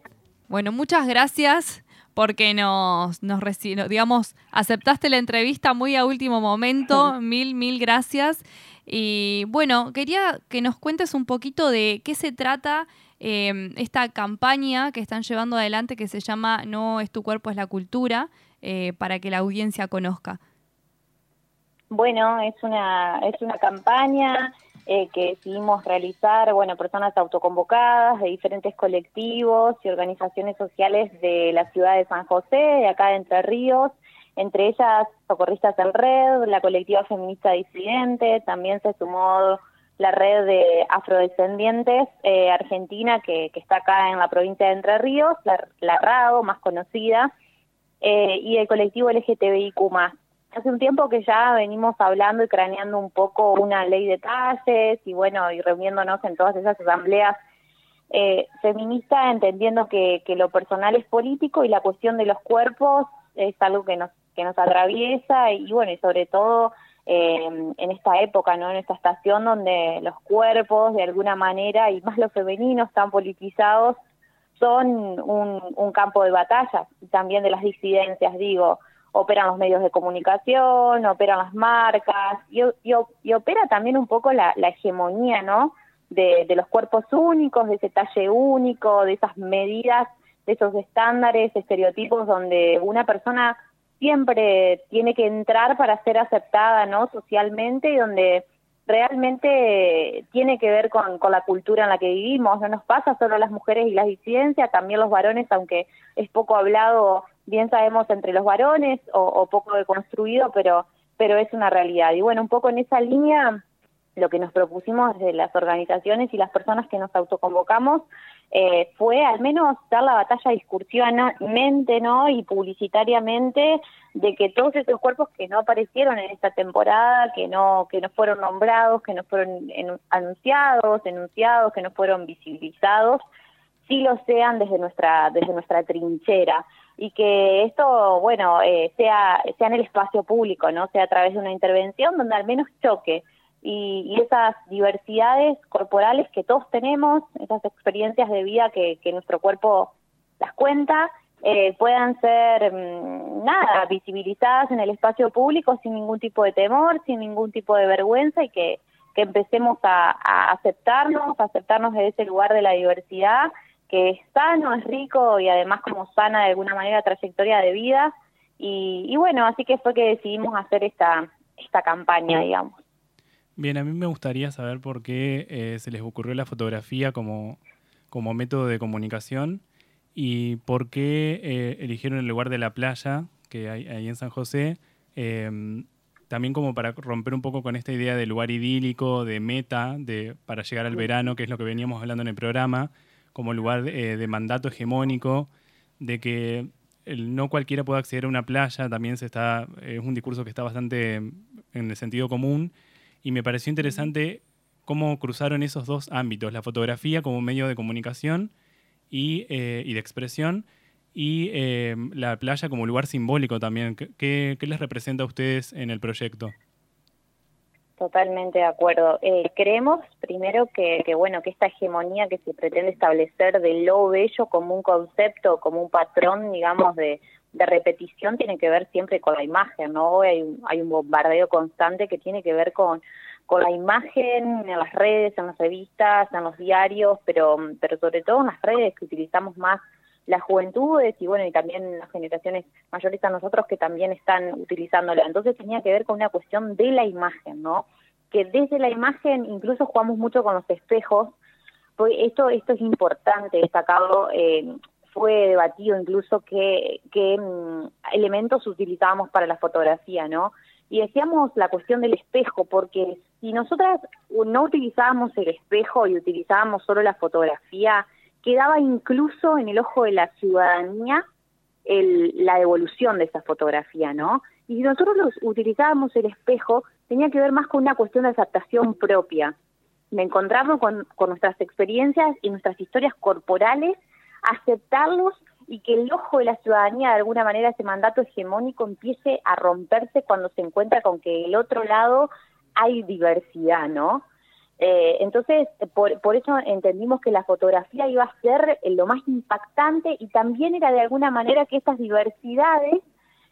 Bueno, muchas gracias porque nos, nos digamos, aceptaste la entrevista muy a último momento. Mil, mil gracias. Y bueno, quería que nos cuentes un poquito de qué se trata em, esta campaña que están llevando adelante que se llama No es tu cuerpo, es la cultura, eh, para que la audiencia conozca. Bueno, es una, es una campaña eh, que decidimos realizar, bueno, personas autoconvocadas de diferentes colectivos y organizaciones sociales de la ciudad de San José, de acá de Entre Ríos, entre ellas Socorristas en Red, la colectiva feminista disidente, también se sumó la red de afrodescendientes eh, argentina que, está acá en la provincia de Entre Ríos, la, la RADO, más conocida, eh, y el colectivo LGTBIQ+. Hace un tiempo que ya venimos hablando y craneando un poco una ley de talles y bueno, y reuniéndonos en todas esas asambleas eh, feministas, entendiendo que, que lo personal es político y la cuestión de los cuerpos es algo que nos, que nos atraviesa y bueno, y sobre todo eh, en esta época, ¿no? En esta estación donde los cuerpos, de alguna manera, y más los femeninos, están politizados, son un, un campo de batalla, y también de las disidencias, digo, operan los medios de comunicación, operan las marcas, y, opera también un poco la, la hegemonía, ¿no? De, de los cuerpos únicos, de ese talle único, de esas medidas, de esos estándares, estereotipos donde una persona siempre tiene que entrar para ser aceptada no socialmente y donde realmente tiene que ver con, con, la cultura en la que vivimos. No nos pasa solo a las mujeres y las disidencias, también los varones, aunque es poco hablado, bien sabemos entre los varones o, o poco deconstruido, pero, pero es una realidad. Y bueno, un poco en esa línea lo que nos propusimos desde las organizaciones y las personas que nos autoconvocamos eh, fue al menos dar la batalla discursivamente ¿no? y publicitariamente de que todos esos cuerpos que no aparecieron en esta temporada, que no, que no fueron nombrados, que no fueron anunciados, enunciados, que no fueron visibilizados, sí lo sean desde nuestra, desde nuestra trinchera y que esto, bueno, eh, sea, sea en el espacio público, ¿no? Sea a través de una intervención donde al menos choque y, esas diversidades corporales que todos tenemos, esas experiencias de vida que, nuestro cuerpo las cuenta, eh, puedan ser, mm, nada, visibilizadas en el espacio público sin ningún tipo de temor, sin ningún tipo de vergüenza y que, que empecemos a, a aceptarnos, a aceptarnos de ese lugar de la diversidad que es sano, es rico y además como sana de alguna manera trayectoria de vida. Y, y bueno, así que fue que decidimos hacer esta, esta campaña, digamos. Bien, a mí me gustaría saber por qué eh, se les ocurrió la fotografía como, como método de comunicación y por qué eh, eligieron el lugar de la playa que hay ahí en San José, em, también como para romper un poco con esta idea de lugar idílico, de meta, de, para llegar al verano, que es lo que veníamos hablando en el programa, como lugar eh, de mandato hegemónico, de que no cualquiera pueda acceder a una playa, también se está, es un discurso que está bastante en el sentido común, y me pareció interesante cómo cruzaron esos dos ámbitos, la fotografía como medio de comunicación y, eh, de expresión y eh, la playa como lugar simbólico también. ¿Qué, les representa a ustedes en el proyecto? Totalmente de acuerdo. Eh, creemos primero que, que, bueno que esta hegemonía que se pretende establecer de lo bello como un concepto, como un patrón, digamos, de, de repetición tiene que ver siempre con la imagen, ¿no? Hay, hay un bombardeo constante que tiene que ver con, con la imagen en las redes, en las revistas, en los diarios, pero, pero sobre todo en las redes que utilizamos más las juventudes y bueno, y también las generaciones mayores a nosotros que también están utilizándola. Entonces tenía que ver con una cuestión de la imagen, ¿no? Que desde la imagen incluso jugamos mucho con los espejos, esto, esto es importante destacarlo, eh, fue debatido incluso qué, qué mm, elementos utilizábamos para la fotografía, ¿no? Y decíamos la cuestión del espejo, porque si nosotras no utilizábamos el espejo y utilizábamos solo la fotografía, quedaba incluso en el ojo de la ciudadanía el, la devolución de esa fotografía, ¿no? Y si nosotros los utilizábamos el espejo, tenía que ver más con una cuestión de adaptación propia, de encontrarnos con, con nuestras experiencias y nuestras historias corporales aceptarlos y que el ojo de la ciudadanía, de alguna manera, ese mandato hegemónico empiece a romperse cuando se encuentra con que el otro lado hay diversidad, ¿no? Eh, entonces, por, por eso entendimos que la fotografía iba a ser lo más impactante y también era de alguna manera que estas diversidades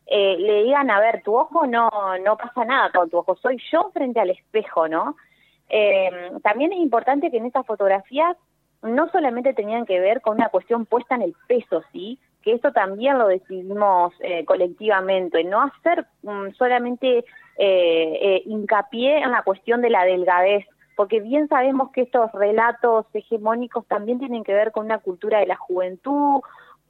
eh, le digan, a ver, tu ojo no, no pasa nada con tu ojo, soy yo frente al espejo, ¿no? Eh, también es importante que en estas fotografías no solamente tenían que ver con una cuestión puesta en el peso, ¿sí? Que esto también lo decidimos eh, colectivamente, no hacer mm, solamente eh, eh, hincapié en la cuestión de la delgadez, porque bien sabemos que estos relatos hegemónicos también tienen que ver con una cultura de la juventud,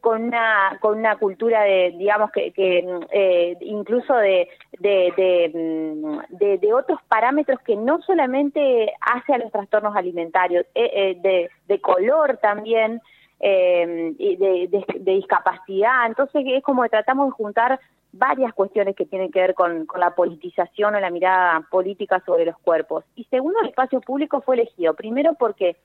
con una con una cultura de digamos que, que eh, incluso de de, otros parámetros que no solamente hace a los trastornos alimentarios eh, eh, de, de color también eh, de, de, discapacidad. Entonces es como que tratamos de juntar varias cuestiones que tienen que ver con, la politización o la mirada política sobre los cuerpos. Y segundo, el espacio público fue elegido. Primero porque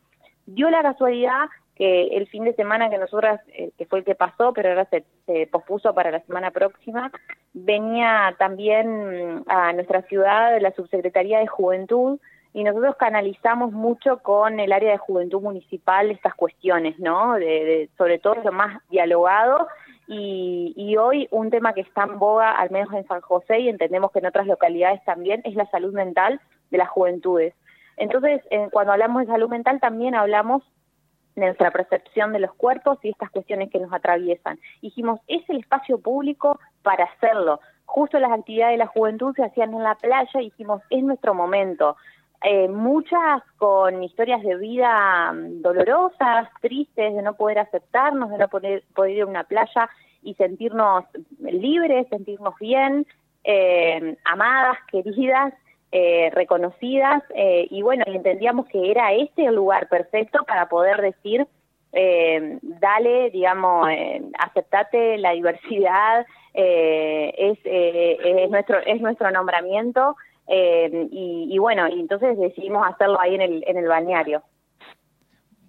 dio la casualidad que el fin de semana que nosotras, eh, que fue el que pasó, pero ahora se, pospuso para la semana próxima, venía también a nuestra ciudad la Subsecretaría de Juventud y nosotros canalizamos mucho con el área de juventud municipal estas cuestiones, ¿no? De, sobre todo lo más dialogado y, y, hoy un tema que está en boga, al menos en San José y entendemos que en otras localidades también, es la salud mental de las juventudes. Entonces, cuando hablamos de salud mental también hablamos de nuestra percepción de los cuerpos y estas cuestiones que nos atraviesan. Dijimos, es el espacio público para hacerlo. Justo las actividades de la juventud se hacían en la playa y dijimos, es nuestro momento. Eh, muchas con historias de vida mm, dolorosas, tristes, de no poder aceptarnos, de no poder, poder ir a una playa y sentirnos libres, sentirnos bien, eh, amadas, queridas, eh, reconocidas, eh, y bueno, entendíamos que era este el lugar perfecto para poder decir, eh, dale, digamos, eh, aceptate la diversidad, es, es, nuestro, es nuestro nombramiento, eh, y, bueno, y entonces decidimos hacerlo ahí en el, en el balneario.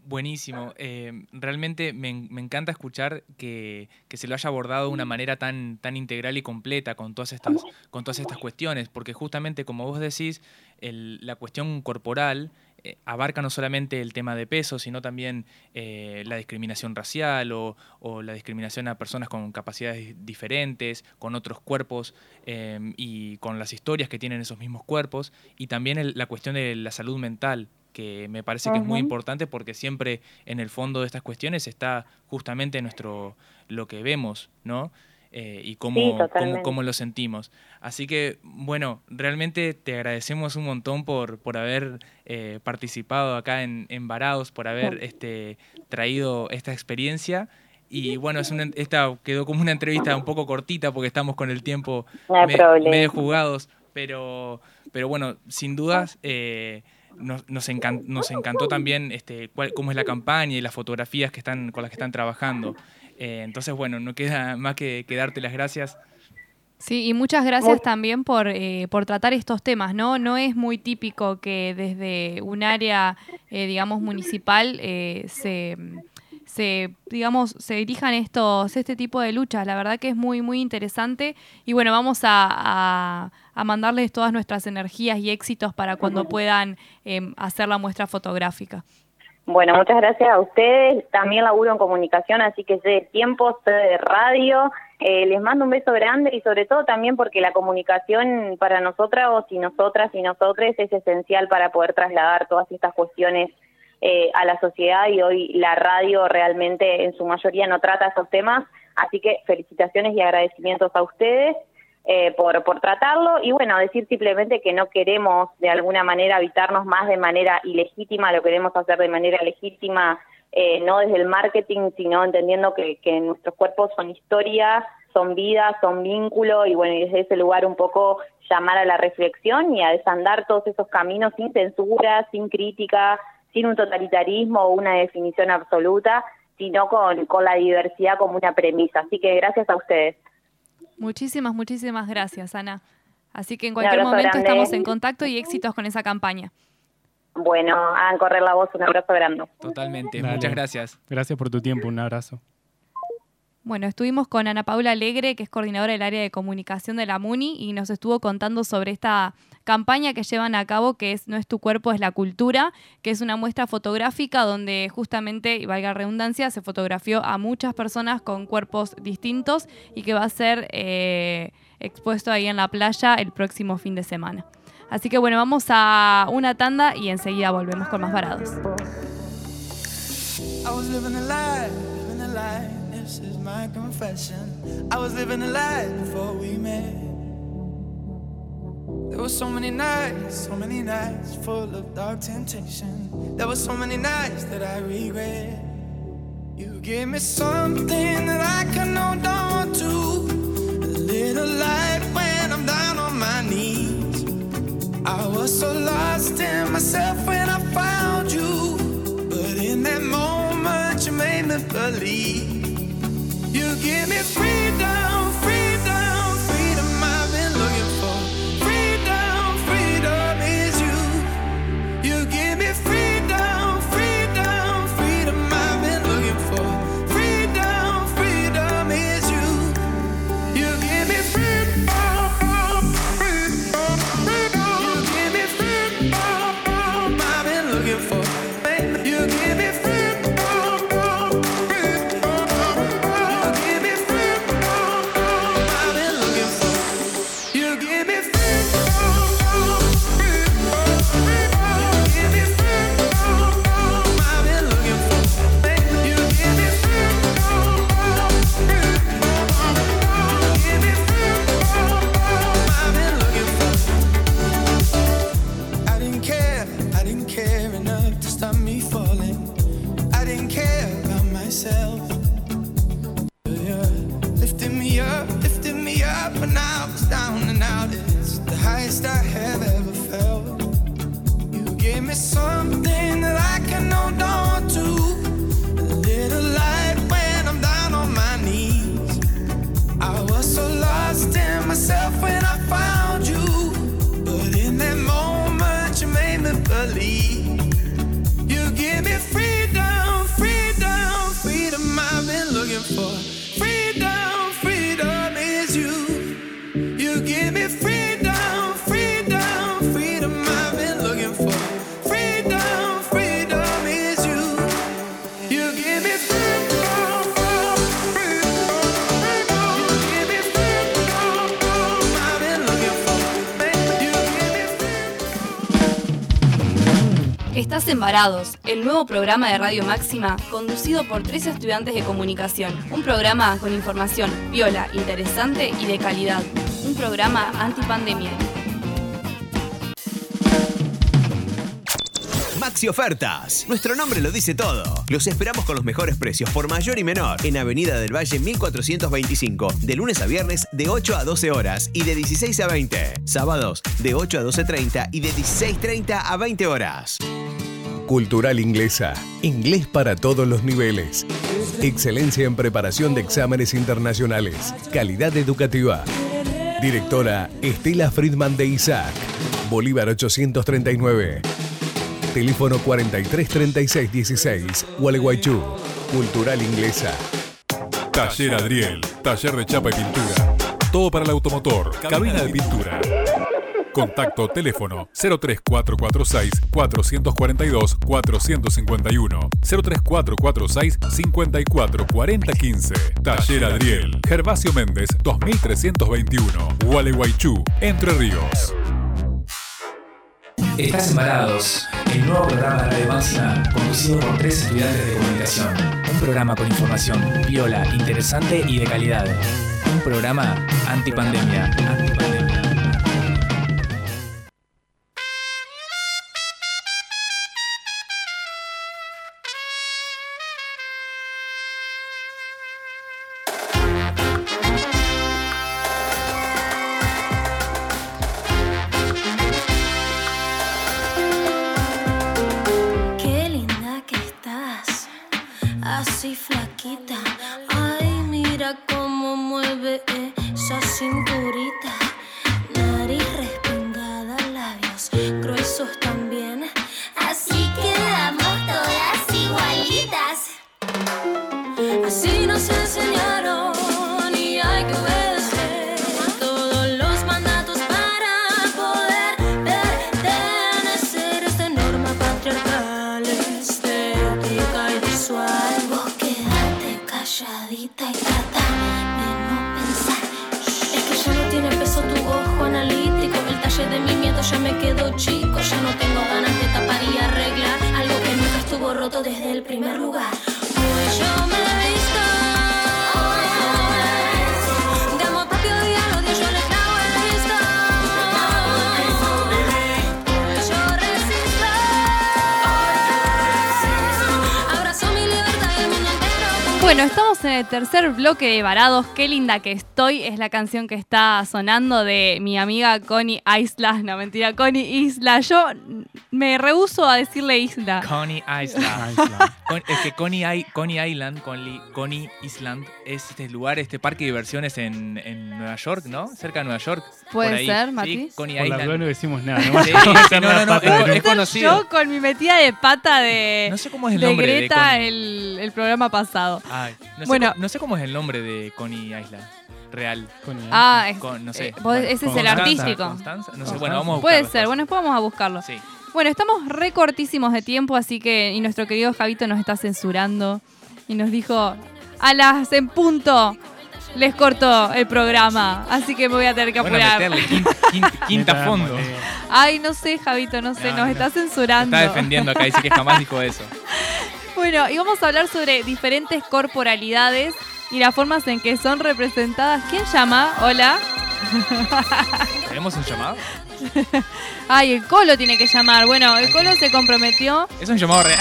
Buenísimo. Eh, realmente me, me, encanta escuchar que, que, se lo haya abordado de una manera tan, tan integral y completa con todas estas, con todas estas cuestiones, porque justamente como vos decís, el, la cuestión corporal abarca no solamente el tema de peso, sino también eh, la discriminación racial o, o, la discriminación a personas con capacidades diferentes, con otros cuerpos eh, y con las historias que tienen esos mismos cuerpos, y también el, la cuestión de la salud mental que me parece que uh -huh. es muy importante porque siempre en el fondo de estas cuestiones está justamente nuestro lo que vemos, ¿no? Eh, y cómo, sí, cómo, cómo, lo sentimos. Así que, bueno, realmente te agradecemos un montón por, por haber eh, participado acá en, en Varados, por haber este, traído esta experiencia. Y bueno, es una, esta quedó como una entrevista un poco cortita porque estamos con el tiempo no me, medio jugados, pero, pero bueno, sin dudas... Eh, nos, nos, encantó, nos, encantó, también este, cuál, cómo es la campaña y las fotografías que están, con las que están trabajando. Eh, entonces, bueno, no queda más que, que, darte las gracias. Sí, y muchas gracias también por, eh, por tratar estos temas, ¿no? No es muy típico que desde un área, eh, digamos, municipal se se, digamos, se dirijan estos, este tipo de luchas. La verdad que es muy, muy interesante. Y bueno, vamos a, a, a mandarles todas nuestras energías y éxitos para cuando puedan eh, hacer la muestra fotográfica. Bueno, muchas gracias a ustedes. También laburo en comunicación, así que sé de tiempo, sé de radio. Eh, les mando un beso grande y sobre todo también porque la comunicación para nosotras y nosotras y nosotros es esencial para poder trasladar todas estas cuestiones eh, a la sociedad y hoy la radio realmente en su mayoría no trata esos temas, así que felicitaciones y agradecimientos a ustedes eh, por, por tratarlo y bueno, decir simplemente que no queremos de alguna manera habitarnos más de manera ilegítima, lo queremos hacer de manera legítima, eh, no desde el marketing, sino entendiendo que, nuestros cuerpos son historia, son vida, son vínculo y bueno, y desde ese lugar un poco llamar a la reflexión y a desandar todos esos caminos sin censura, sin crítica, sin un totalitarismo o una definición absoluta, sino con la diversidad como una premisa. Así que gracias a ustedes. Muchísimas, muchísimas gracias, Ana. Así que en cualquier momento grande. estamos en contacto y éxitos con esa campaña. Bueno, hagan correr la voz, un abrazo grande. Totalmente, Dale. muchas gracias. Gracias por tu tiempo, un abrazo. Bueno, estuvimos con Ana Paula Alegre, que es coordinadora del área de comunicación de la MUNI, y nos estuvo contando sobre esta campaña que llevan a cabo, que es No es tu cuerpo, es la cultura, que es una muestra fotográfica donde justamente, y valga redundancia, se fotografió a muchas personas con cuerpos distintos y que va a ser eh, expuesto ahí en la playa el próximo fin de semana. Así que bueno, vamos a una tanda y enseguida volvemos con más varados. This is my confession. I was living a lie before we met. There were so many nights, so many nights full of dark temptation. There were so many nights that I regret. You gave me something that I can hold on to. A little light when I'm down on my knees. I was so lost in myself when I found you. But in that moment, you made me when you give me freedom. Varados, el nuevo programa de Radio Máxima conducido por tres estudiantes de comunicación. Un programa con información viola, interesante y de calidad. Un programa antipandemia. Maxi Ofertas. Nuestro nombre lo dice todo. Los esperamos con los mejores precios por mayor y menor en Avenida del Valle 1425, de lunes a viernes de 8 a 12 horas y de 16 a 20. Sábados de 8 a 12.30 y de 16.30 a 20 horas. Cultural Inglesa. Inglés para todos los niveles. Excelencia en preparación de exámenes internacionales. Calidad educativa. Directora Estela Friedman de Isaac. Bolívar 839. Teléfono 433616. Gualeguaychú. Cultural Inglesa. Taller Adriel, taller de chapa y pintura. Todo para el automotor, cabina de pintura. Contacto teléfono 03446 442 451 03446 544015 Taller Adriel Gervasio Méndez 2321 Gualeguaychú Entre Ríos Estás embarados, el nuevo programa de Radio Máxima conducido por tres estudiantes de comunicación. Un programa con información viola, interesante y de calidad. Un programa antipandemia. antipandemia. Bloque de Varados. Qué linda que estoy. Es la canción que está sonando de mi amiga Connie Isla. No, mentira, Connie Isla. Yo me rehuso a decirle Isla. Coney Island. *laughs* Con- es que Coney, I- Coney Island, Coney, Coney Island, es este lugar, este parque de diversiones en, en Nueva York, ¿no? Cerca de Nueva York. Puede por ahí. ser, Sí, Mati. Por la Island. no decimos nada. No Sí, vamos a sí, hacer no, la no, no, pata es, de conocido. Yo con mi metida de pata de, No sé cómo es el de nombre de Greta Coney. el, el programa pasado. Ay, no, sé Bueno. cómo, no sé cómo es el nombre de Coney Island. Real. Ah, es- Con- no sé. eh, vos- ese es el artístico. Constanza, No sé, bueno, vamos a Puede ser, bueno, después vamos a buscarlo. Sí. Bueno, estamos recortísimos de tiempo, así que. Y nuestro querido Javito nos está censurando. Y nos dijo: A las en punto les corto el programa. Así que me voy a tener que Bueno, apurar. meterle quinta, quinta- *laughs* quinta Meta, fondo. moneda. Ay, no sé, Javito, no sé, No, nos no. está censurando. Está defendiendo acá, dice que jamás dijo eso. *laughs* Bueno, y vamos a hablar sobre diferentes corporalidades y las formas en que son representadas. ¿Quién llama? Hola. *laughs* ¿Tenemos un llamado? *laughs* Ay, el Colo tiene que llamar. Bueno, el Colo se comprometió. Es un llamado real.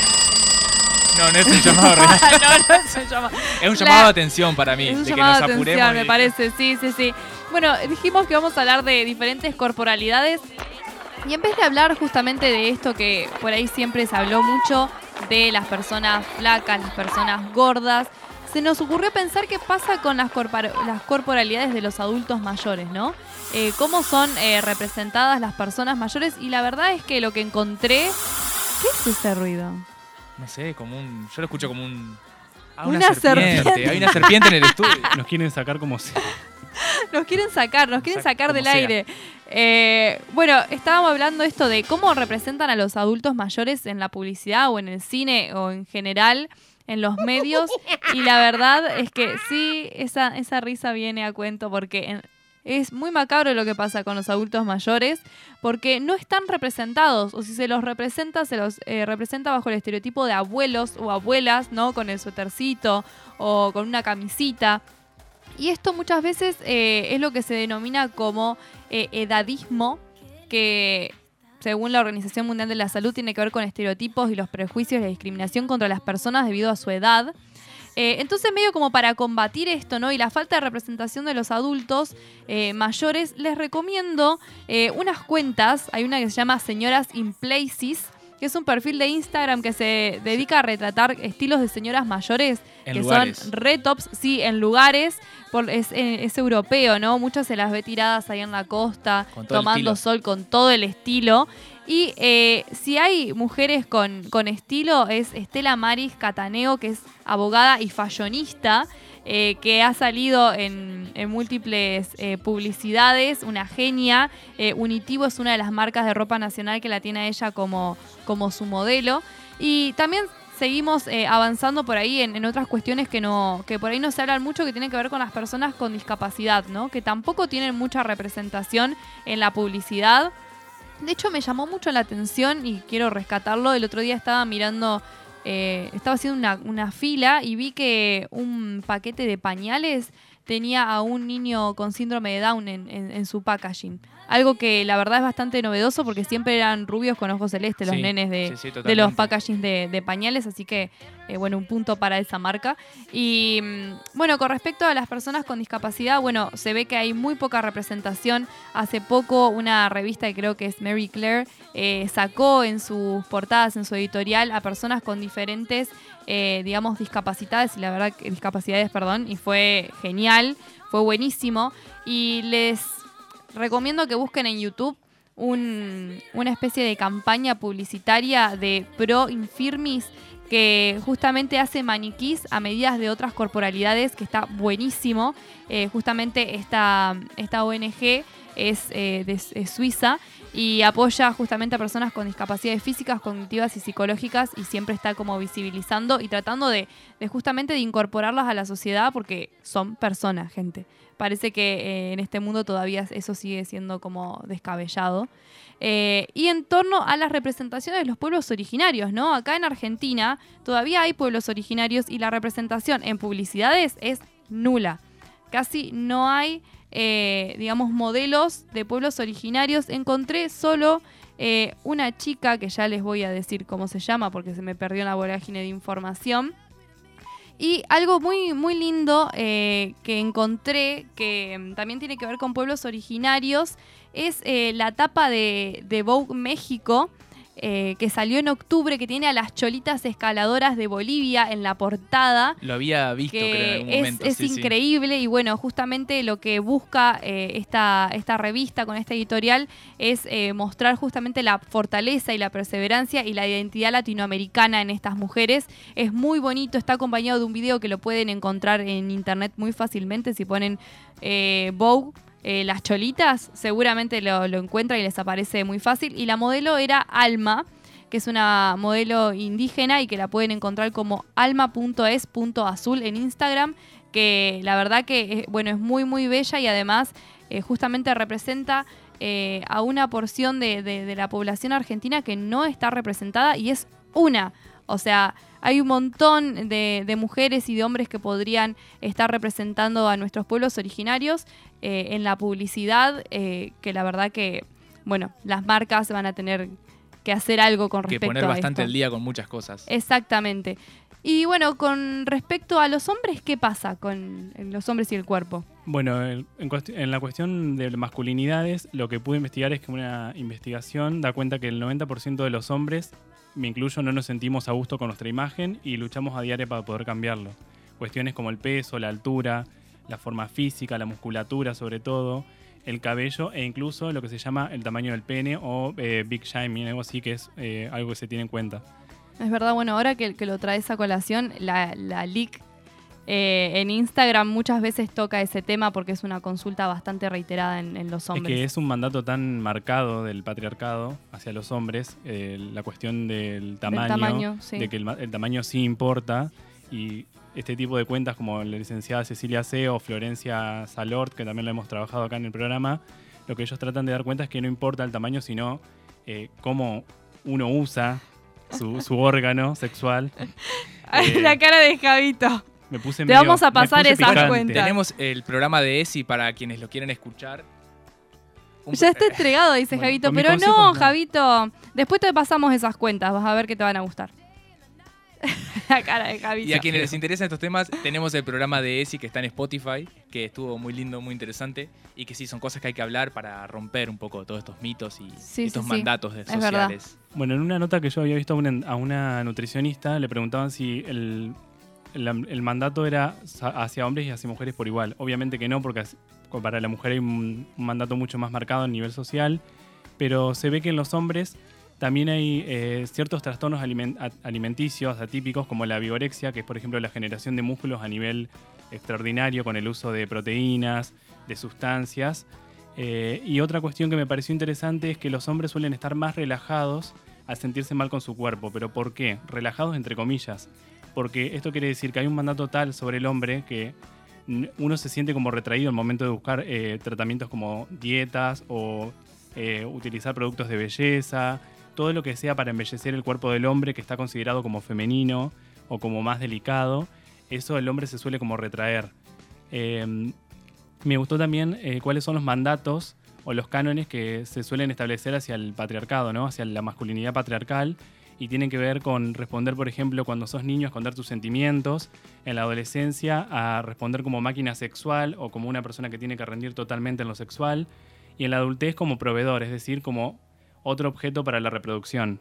No, no es un llamado *laughs* real. no, no es un llamado. Es un La- llamado de atención para mí. Es un de que llamado nos de apuremos. atención, me y- parece, sí, sí, sí. Bueno, dijimos que vamos a hablar de diferentes corporalidades. Y en vez de hablar justamente de esto que por ahí siempre se habló mucho, de las personas flacas, las personas gordas, se nos ocurrió pensar qué pasa con las, corpora- las corporalidades de los adultos mayores, ¿no? Eh, cómo son eh, representadas las personas mayores y la verdad es que lo que encontré... ¿Qué es ese ruido? No sé, como un. Yo lo escucho como un. Ah, Una serpiente. Hay una serpiente en el estudio. *laughs* Nos quieren sacar como si. Nos quieren sacar, nos quieren Sac- sacar como del sea. aire. Eh, bueno, estábamos hablando esto de cómo representan a los adultos mayores en la publicidad o en el cine o en general en los medios. Y la verdad es que sí, esa, esa risa viene a cuento porque es muy macabro lo que pasa con los adultos mayores porque no están representados o si se los representa, se los eh, representa bajo el estereotipo de abuelos o abuelas, ¿no? Con el suétercito o con una camisita. Y esto muchas veces eh, es lo que se denomina como eh, edadismo, que según la Organización Mundial de la Salud tiene que ver con estereotipos y los prejuicios y la discriminación contra las personas debido a su edad. Eh, entonces, medio como para combatir esto, ¿no? Y la falta de representación de los adultos eh, mayores, les recomiendo eh, unas cuentas. Hay una que se llama Señoras in Places, que es un perfil de Instagram que se dedica a retratar estilos de señoras mayores En que lugares. son retops, sí, en lugares, por, es, eh, es europeo, ¿no? Muchas se las ve tiradas ahí en la costa, tomando sol con todo el estilo. Y eh, si hay mujeres con, con estilo, es Estela Maris Cataneo, que es abogada y fashionista, eh, que ha salido en, múltiples eh, publicidades, una genia. Eh, Unitivo es una de las marcas de ropa nacional que la tiene a ella como, como su modelo. Y también seguimos avanzando por ahí en, en otras cuestiones que no que por ahí no se hablan mucho que tienen que ver con las personas con discapacidad, ¿no? Que tampoco tienen mucha representación en la publicidad. De hecho, me llamó mucho la atención y quiero rescatarlo. El otro día estaba mirando, eh, estaba haciendo una, una fila y vi que un paquete de pañales tenía a un niño con síndrome de Down en, en- en su packaging. Algo que la verdad es bastante novedoso porque siempre eran rubios con ojos celestes los Sí, nenes de, sí, sí, de los packagings de, de pañales, así que eh, bueno, un punto para esa marca. Y mm, bueno, con respecto a las personas con discapacidad, bueno, se ve que hay muy poca representación. Hace poco una revista que creo que es Mary Claire eh, sacó en sus portadas, en su editorial, a personas con diferentes, eh, digamos, discapacidades, y la verdad, discapacidades, perdón, y fue genial, fue buenísimo. Y les recomiendo que busquen en YouTube un- una especie de campaña publicitaria de Pro Infirmis que justamente hace maniquís a medidas de otras corporalidades, que está buenísimo. Eh, justamente esta, esta ONG es eh, de Suiza y apoya justamente a personas con discapacidades físicas, cognitivas y psicológicas y siempre está como visibilizando y tratando de, de justamente de incorporarlas a la sociedad porque son personas, gente. Parece que eh, en este mundo todavía eso sigue siendo como descabellado. Eh, y en torno a las representaciones de los pueblos originarios, ¿no? Acá en Argentina todavía hay pueblos originarios y la representación en publicidades es nula. Casi no hay, eh, digamos, modelos de pueblos originarios. Encontré solo eh, una chica, que ya les voy a decir cómo se llama porque se me perdió en la vorágine de información. Y algo muy, muy lindo eh, que encontré, que mm, también tiene que ver con pueblos originarios, es la tapa de, de Vogue México, eh, que salió en octubre, que tiene a las cholitas escaladoras de Bolivia en la portada Lo había visto, creo, en que algún es, momento. es sí. increíble y bueno, justamente lo que busca eh, esta, esta revista con esta editorial es eh, mostrar justamente la fortaleza y la perseverancia y la identidad latinoamericana en estas mujeres. Es muy bonito, está acompañado de un video que lo pueden encontrar en internet muy fácilmente si ponen Vogue. Eh, las cholitas, seguramente lo, lo encuentran y les aparece muy fácil. Y la modelo era Alma, que es una modelo indígena y que la pueden encontrar como alma.es.azul en Instagram, que la verdad que bueno, es muy muy bella y además eh, justamente representa eh, a una porción de- de la población argentina que no está representada y es una. O sea, hay un montón de, de mujeres y de hombres que podrían estar representando a nuestros pueblos originarios eh, en la publicidad, eh, que la verdad que, bueno, las marcas van a tener que hacer algo con Que respecto poner a bastante esto. el día con muchas cosas. Exactamente. Y bueno, con respecto a los hombres, ¿qué pasa con los hombres y el cuerpo? Bueno, en, en la cuestión de masculinidades, lo que pude investigar es que una investigación da cuenta que el 90% de los hombres, me incluyo, no nos sentimos a gusto con nuestra imagen y luchamos a diario para poder cambiarlo. Cuestiones como el peso, la altura, la forma física, la musculatura sobre todo, el cabello e incluso lo que se llama el tamaño del pene o eh, big shaming, algo así que es eh, algo que se tiene en cuenta. Es verdad, bueno, ahora que, lo traes a colación, la, la LIC eh, en Instagram muchas veces toca ese tema porque es una consulta bastante reiterada en, en los Es hombres. que es un mandato tan marcado del patriarcado hacia los hombres, eh, la cuestión del tamaño, tamaño, sí. de que el, ma- el tamaño sí importa y este tipo de cuentas como la licenciada Cecilia C. o Florencia Salort, que también lo hemos trabajado acá en el programa, lo que ellos tratan de dar cuenta es que no importa el tamaño, sino eh, cómo uno usa su, su órgano sexual. *laughs* Eh, la cara de Javito. Me puse Te medio- vamos a pasar esas picante. cuentas. Tenemos el programa de ESI para quienes lo quieren escuchar. Un- Ya está entregado, dice Bueno, Javito. Pero no, no. Javito. Después te pasamos esas cuentas. Vas a ver que te van a gustar. *laughs* la cara de Javito. Y a quienes les interesan estos temas, tenemos el programa de ESI que está en Spotify, que estuvo muy lindo, muy interesante, y que sí, son cosas que hay que hablar para romper un poco todos estos mitos y Sí, estos sí, sí. mandatos Es verdad. sociales. Bueno, en una nota que yo había visto a una, a una nutricionista, le preguntaban si el, el- mandato era hacia hombres y hacia mujeres por igual. Obviamente que no, porque para la mujer hay un, mandato mucho más marcado a nivel social, pero se ve que en los hombres también hay eh, ciertos trastornos alimenticios atípicos, como la vigorexia, que es por ejemplo la generación de músculos a nivel extraordinario con el uso de proteínas, de sustancias. Eh, y otra cuestión que me pareció interesante es que los hombres suelen estar más relajados al sentirse mal con su cuerpo. ¿Pero por qué? Relajados entre comillas. Porque esto quiere decir que hay un mandato tal sobre el hombre que uno se siente como retraído al momento de buscar eh, tratamientos como dietas o eh, utilizar productos de belleza, todo lo que sea para embellecer el cuerpo del hombre que está considerado como femenino o como más delicado, eso el hombre se suele como retraer. Eh, me gustó también eh, cuáles son los mandatos o los cánones que se suelen establecer hacia el patriarcado, ¿no? hacia la masculinidad patriarcal y tienen que ver con responder, por ejemplo, cuando sos niño, esconder tus sentimientos, en la adolescencia a responder como máquina sexual o como una persona que tiene que rendir totalmente en lo sexual, y en la adultez como proveedor, es decir, como otro objeto para la reproducción.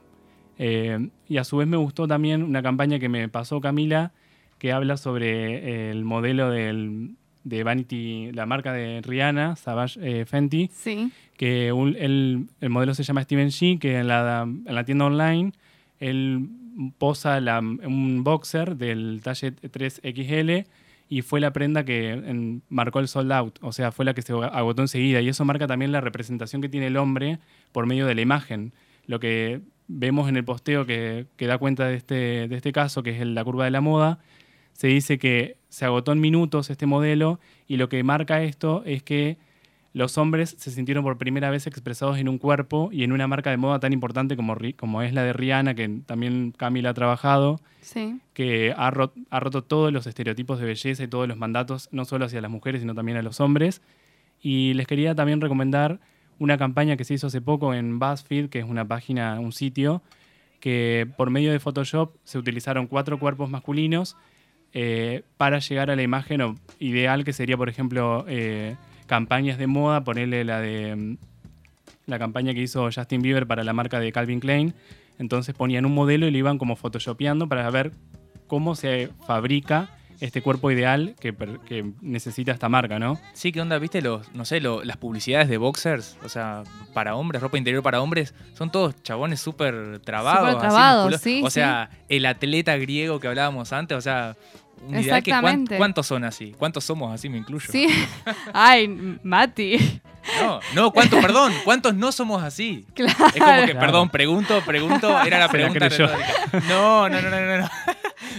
Eh, y a su vez me gustó también una campaña que me pasó Camila, que habla sobre el modelo del, de Vanity, la marca de Rihanna, Savage eh, Fenty, Sí. que un- el, el modelo se llama Steven G, que en la, en la tienda online él posa un boxer del talle 3XL y fue la prenda que marcó el sold out, o sea, fue la que se agotó enseguida y eso marca también la representación que tiene el hombre por medio de la imagen. Lo que vemos en el posteo que, da cuenta de este, de este caso, que es la curva de la moda, se dice que se agotó en minutos este modelo y lo que marca esto es que los hombres se sintieron por primera vez expresados en un cuerpo y en una marca de moda tan importante como, como es la de Rihanna, que también Camila ha trabajado, Sí. que ha, rot- ha roto todos los estereotipos de belleza y todos los mandatos, no solo hacia las mujeres, sino también a los hombres. Y les quería también recomendar una campaña que se hizo hace poco en BuzzFeed, que es una página, un sitio, que por medio de Photoshop se utilizaron cuatro cuerpos masculinos eh, para llegar a la imagen ideal que sería, por ejemplo, eh, campañas de moda, ponerle la de mm, la campaña que hizo Justin Bieber para la marca de Calvin Klein. Entonces ponían un modelo y lo iban como photoshopeando para ver cómo se fabrica este cuerpo ideal que, que necesita esta marca, ¿no? Sí, ¿qué onda? ¿Viste los, no sé, lo- las publicidades de boxers? O sea, para hombres, ropa interior para hombres, son todos chabones súper trabados. Súper trabados, sí, O sea, el atleta griego que hablábamos antes, o sea, un ideal que cuán- Exactamente. ¿cuántos son así? ¿Cuántos somos así? Me incluyo. Sí. *laughs* Ay, Mati. No, no, ¿cuántos, perdón? ¿Cuántos no somos así? Claro. Es como que, Claro. perdón, pregunto, pregunto, era la pregunta. No, no, no, no, no. no.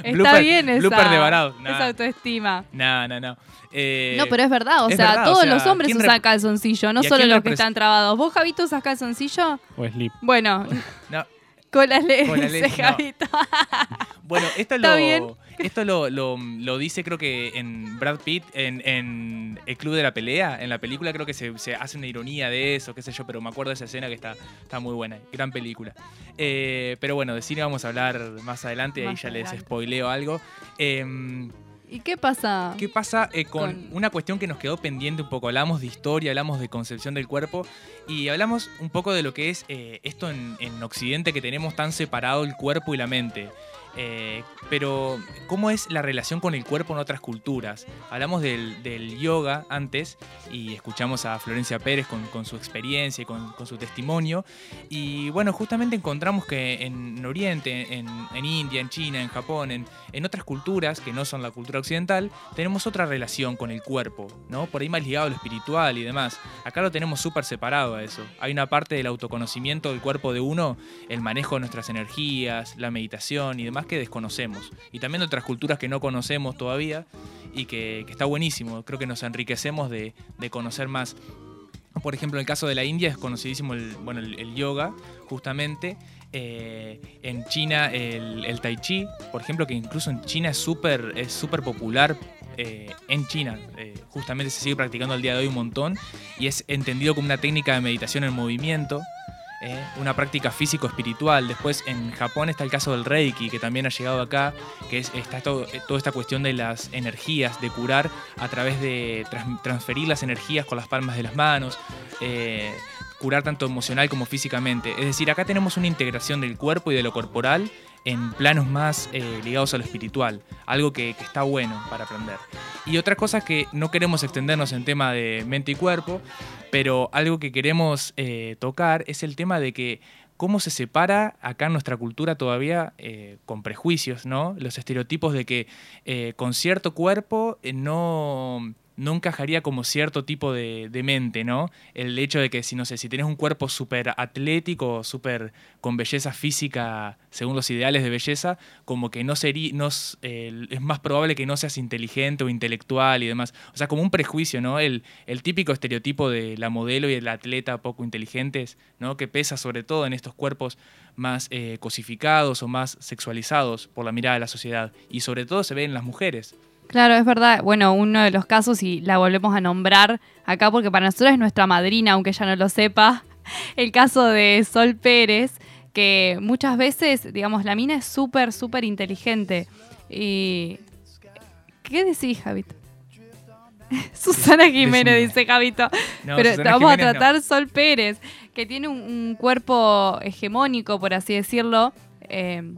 Está Blooper- bien esa, blooper de varado. esa Nah, autoestima. nah, no. Eh, No, pero es verdad, o es sea, verdad, o todos sea, los hombres ¿quién usan calzoncillo, no ¿Y a solo los que están trabados. ¿Vos, Javito, usás calzoncillo? O Sleep. Bueno, no. *laughs* con la ley, Con la ley, no. Javito. Bueno, esto *laughs* Está lo, bien. Esto lo, lo- lo dice creo que en Brad Pitt, en, en El Club de la Pelea, en la película creo que se, se hace una ironía de eso, qué sé yo, pero me acuerdo de esa escena que está, está muy buena, gran película. Eh, pero bueno, de cine vamos a hablar más adelante, ahí Más ya les spoileo algo. Eh, ¿Y qué pasa? ¿Qué pasa eh, con, Con- una cuestión que nos quedó pendiente un poco? Hablamos de historia, hablamos de concepción del cuerpo y hablamos un poco de lo que es eh, esto en, en Occidente que tenemos tan separado el cuerpo y la mente. Eh, pero, ¿cómo es la relación con el cuerpo en otras culturas? Hablamos del, yoga antes y escuchamos a Florencia Pérez con, su experiencia y con, su testimonio. Y bueno, justamente encontramos que en Oriente, en, en India, en China, en Japón, en, en otras culturas que no son la cultura occidental, tenemos otra relación con el cuerpo, ¿no? Por ahí más ligado a lo espiritual y demás. Acá lo tenemos súper separado a eso. Hay una parte del autoconocimiento del cuerpo de uno, el manejo de nuestras energías, la meditación y demás que desconocemos. Y también de otras culturas que no conocemos todavía y que, está buenísimo. Creo que nos enriquecemos de, de conocer más. Por ejemplo, en el caso de la India es conocidísimo el, bueno, el, yoga, justamente. Eh, en China el, tai chi, por ejemplo, que incluso en China es súper es súper popular. eh, en China, eh, justamente se sigue practicando al día de hoy un montón y es entendido como una técnica de meditación en movimiento, eh, una práctica físico-espiritual. Después en Japón está el caso del Reiki, que también ha llegado acá, que es está todo- eh, toda esta cuestión de las energías, de curar a través de trans- transferir las energías con las palmas de las manos. eh, curar tanto emocional como físicamente. Es decir, acá tenemos una integración del cuerpo y de lo corporal en planos más eh, ligados a lo espiritual, algo que, está bueno para aprender. Y otra cosa que no queremos extendernos en tema de mente y cuerpo, pero algo que queremos eh, tocar es el tema de que cómo se separa acá en nuestra cultura todavía eh, con prejuicios, ¿no? Los estereotipos de que con cierto cuerpo no, no encajaría como cierto tipo de, de mente, ¿no? El hecho de que si, no sé, si tienes un cuerpo súper atlético, súper con belleza física, según los ideales de belleza, como que no sería, no, es más probable que no seas inteligente o intelectual y demás. O sea, como un prejuicio, ¿no? El, el típico estereotipo de la modelo y el atleta poco inteligentes, ¿no? Que pesa sobre todo en estos cuerpos más eh, cosificados o más sexualizados por la mirada de la sociedad. Y sobre todo se ve en las mujeres. Claro, es verdad. Bueno, uno de los casos, y la volvemos a nombrar acá porque para nosotros es nuestra madrina, aunque ella no lo sepa, *laughs* el caso de Sol Pérez, que muchas veces, digamos, la mina es súper, súper inteligente. Y... ¿Qué decís, Javito? *laughs* Susana Jiménez, Decime. dice Javito. No, Pero Susana vamos a no. tratar Sol Pérez, que tiene un, un cuerpo hegemónico, por así decirlo. Eh,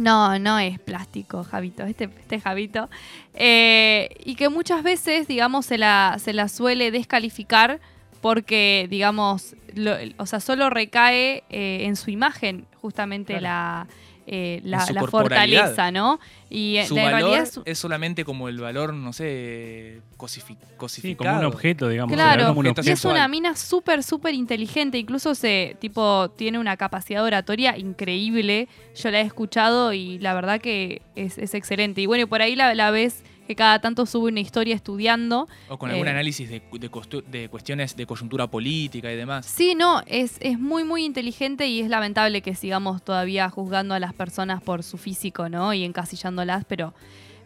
no, no es plástico, Javito, este, este Javito. Eh, y que muchas veces, digamos, se la, se la suele descalificar porque, digamos, lo- o sea, solo recae eh, en su imagen justamente Claro. la, eh, la, la fortaleza, ¿no? Y eh, Su en valor realidad es, es- solamente como el valor, no sé, cosifi- Sí, cosificado. como un objeto, digamos. la Claro, como un objeto y es una mina súper, súper inteligente. Incluso se, tipo, tiene una capacidad oratoria increíble. Yo la he escuchado y la verdad que es, es excelente. Y bueno, y por ahí la, la ves que cada tanto sube una historia estudiando. O con algún Eh, análisis de, de de cuestiones de coyuntura política y demás. Sí, no, es, es muy, muy inteligente y es lamentable que sigamos todavía juzgando a las personas por su físico, ¿no? Y encasillándolas, pero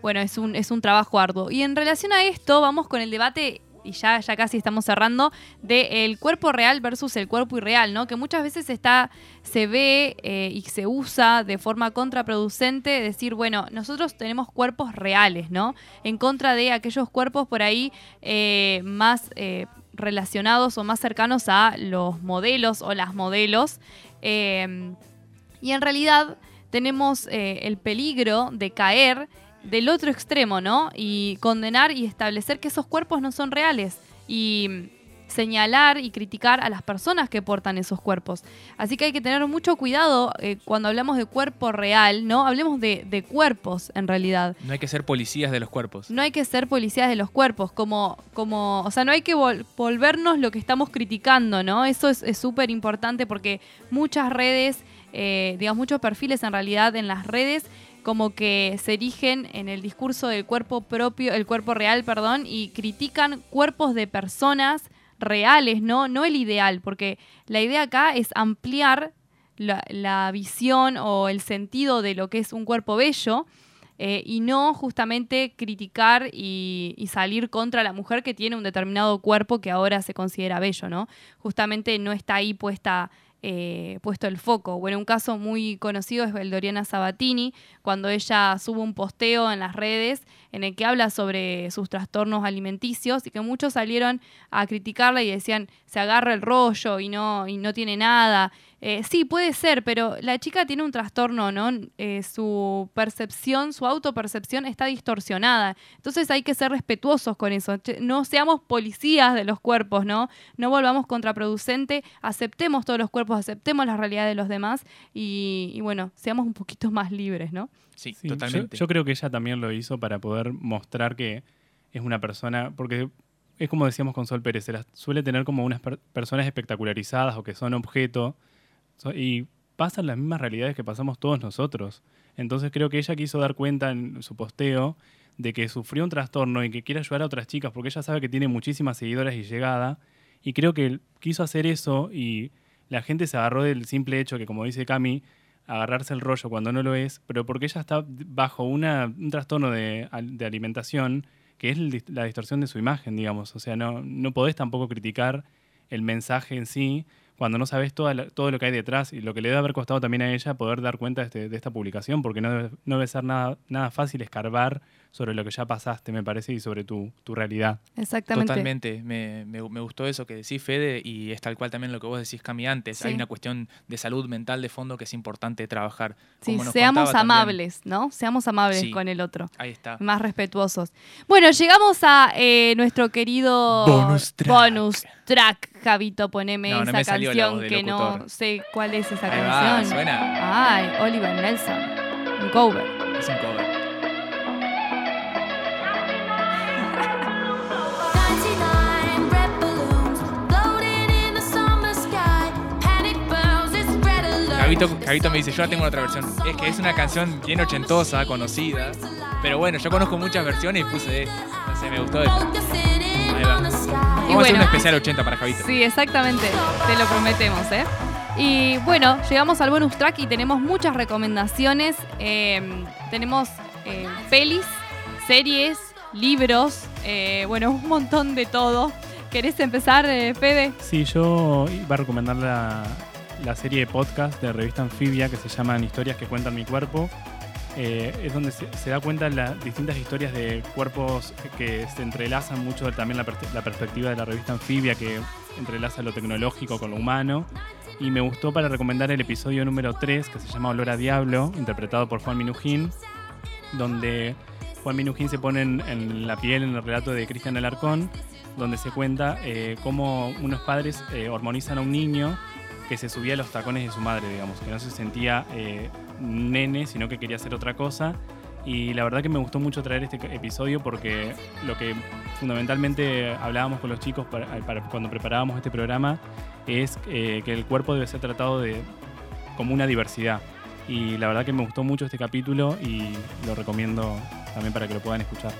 bueno, es un, es un trabajo arduo. Y en relación a esto, vamos con el debate, y ya, ya casi estamos cerrando, de cuerpo real versus el cuerpo irreal, ¿no? Que muchas veces está, se ve eh, y se usa de forma contraproducente decir, bueno, nosotros tenemos cuerpos reales, ¿no? En contra de aquellos cuerpos por ahí eh, más eh, relacionados o más cercanos a los modelos o las modelos. Y en realidad tenemos el peligro de caer del otro extremo, ¿no? Y condenar y establecer que esos cuerpos no son reales. Y señalar y criticar a las personas que portan esos cuerpos. Así que hay que tener mucho cuidado eh, cuando hablamos de cuerpo real, ¿no? Hablemos de, de cuerpos en realidad. No hay que ser policías de los cuerpos. No hay que ser policías de los cuerpos, como, como, o sea, no hay que vol- volvernos lo que estamos criticando, ¿no? Eso es es súper importante porque muchas redes, eh, digamos, muchos perfiles en realidad en las redes como que se erigen en el discurso del cuerpo propio, el cuerpo real, perdón, y critican cuerpos de personas reales, ¿no? No el ideal, porque la idea acá es ampliar la, visión o el sentido de lo que es un cuerpo bello eh, y no justamente criticar y, y salir contra la mujer que tiene un determinado cuerpo que ahora se considera bello, ¿no? Justamente no está ahí puesta eh, puesto el foco. Bueno, un caso muy conocido es el de Sabatini, cuando ella sube un posteo en las redes en el que habla sobre sus trastornos alimenticios y que muchos salieron a criticarla y decían se agarra el rollo y no, y no tiene nada. Eh, sí, puede ser, pero la chica tiene un trastorno, ¿no? Eh, su percepción, su autopercepción está distorsionada. Entonces hay que ser respetuosos con eso. No seamos policías de los cuerpos, ¿no? No volvamos contraproducente, aceptemos todos los cuerpos, aceptemos la realidad de los demás y, y bueno, seamos un poquito más libres, ¿no? Sí, Sí, yo- Yo, creo que ella también lo hizo para poder mostrar que es una persona, porque es como decíamos con Sol Pérez, se las suele tener como unas per- personas espectacularizadas o que son objeto, y pasan las mismas realidades que pasamos todos nosotros. Entonces creo que ella quiso dar cuenta en su posteo de que sufrió un trastorno y que quiere ayudar a otras chicas porque ella sabe que tiene muchísimas seguidoras y llegada, y creo que quiso hacer eso y la gente se agarró del simple hecho que, como dice Cami, agarrarse el rollo cuando no lo es, pero porque ella está bajo un trastorno de, de alimentación que es la distorsión de su imagen, digamos. O sea, no, no podés tampoco criticar el mensaje en sí cuando no sabes toda la- todo lo que hay detrás y lo que le debe haber costado también a ella poder dar cuenta de, este- de esta publicación, porque no debe, no debe ser nada, nada fácil escarbar sobre lo que ya pasaste, me parece, y sobre tu, tu realidad. Exactamente. Totalmente. Me, me- me gustó eso que decís, Fede, y es tal cual también lo que vos decís, Cami, antes. Sí. Hay una cuestión de salud mental de fondo que es importante trabajar. Sí, Como nos seamos también. amables, ¿no? Seamos amables Sí. con el otro. Ahí está. Más respetuosos. Bueno, llegamos a eh, nuestro querido Bonus track. bonus track. Javito, poneme No, no esa canción que no sé cuál es esa Ahí va, canción. suena. Ay, Oliver Nelson. Un cover. Es un cover. Javito, Javito me dice, yo la tengo en otra versión. Es que es una canción bien ochentosa, conocida. Pero bueno, yo conozco muchas versiones y puse, no sé, me gustó esta. Ahí va. Vamos a hacer un bueno. especial 80 para Javito. Sí, exactamente. Te lo prometemos, ¿eh? Y bueno, llegamos al bonus track y tenemos muchas recomendaciones. Eh, tenemos eh, pelis, series, libros, eh, bueno, un montón de todo. ¿Querés empezar, eh, Fede? Sí, yo iba a recomendar la, la serie de podcast de revista Anfibia que se llaman Historias que cuentan mi cuerpo. Eh, es donde se, se da cuenta las distintas historias de cuerpos que se entrelazan mucho también la, la perspectiva de la revista Anfibia que entrelaza lo tecnológico con lo humano. Y me gustó para recomendar el episodio número 3 que se llama Olor a Diablo, interpretado por Juan Minujín, donde Juan Minujín se pone en, en la piel en el relato de Cristian Alarcón, donde se cuenta eh, cómo unos padres eh, hormonizan a un niño que se subía a los tacones de su madre, digamos, que no se sentía eh, nene, sino que quería hacer otra cosa. Y la verdad que me gustó mucho traer este episodio porque lo que fundamentalmente hablábamos con los chicos para- para- cuando preparábamos este programa es eh, que el cuerpo debe ser tratado de, como una diversidad. Y la verdad que me gustó mucho este capítulo y lo recomiendo también para que lo puedan escuchar.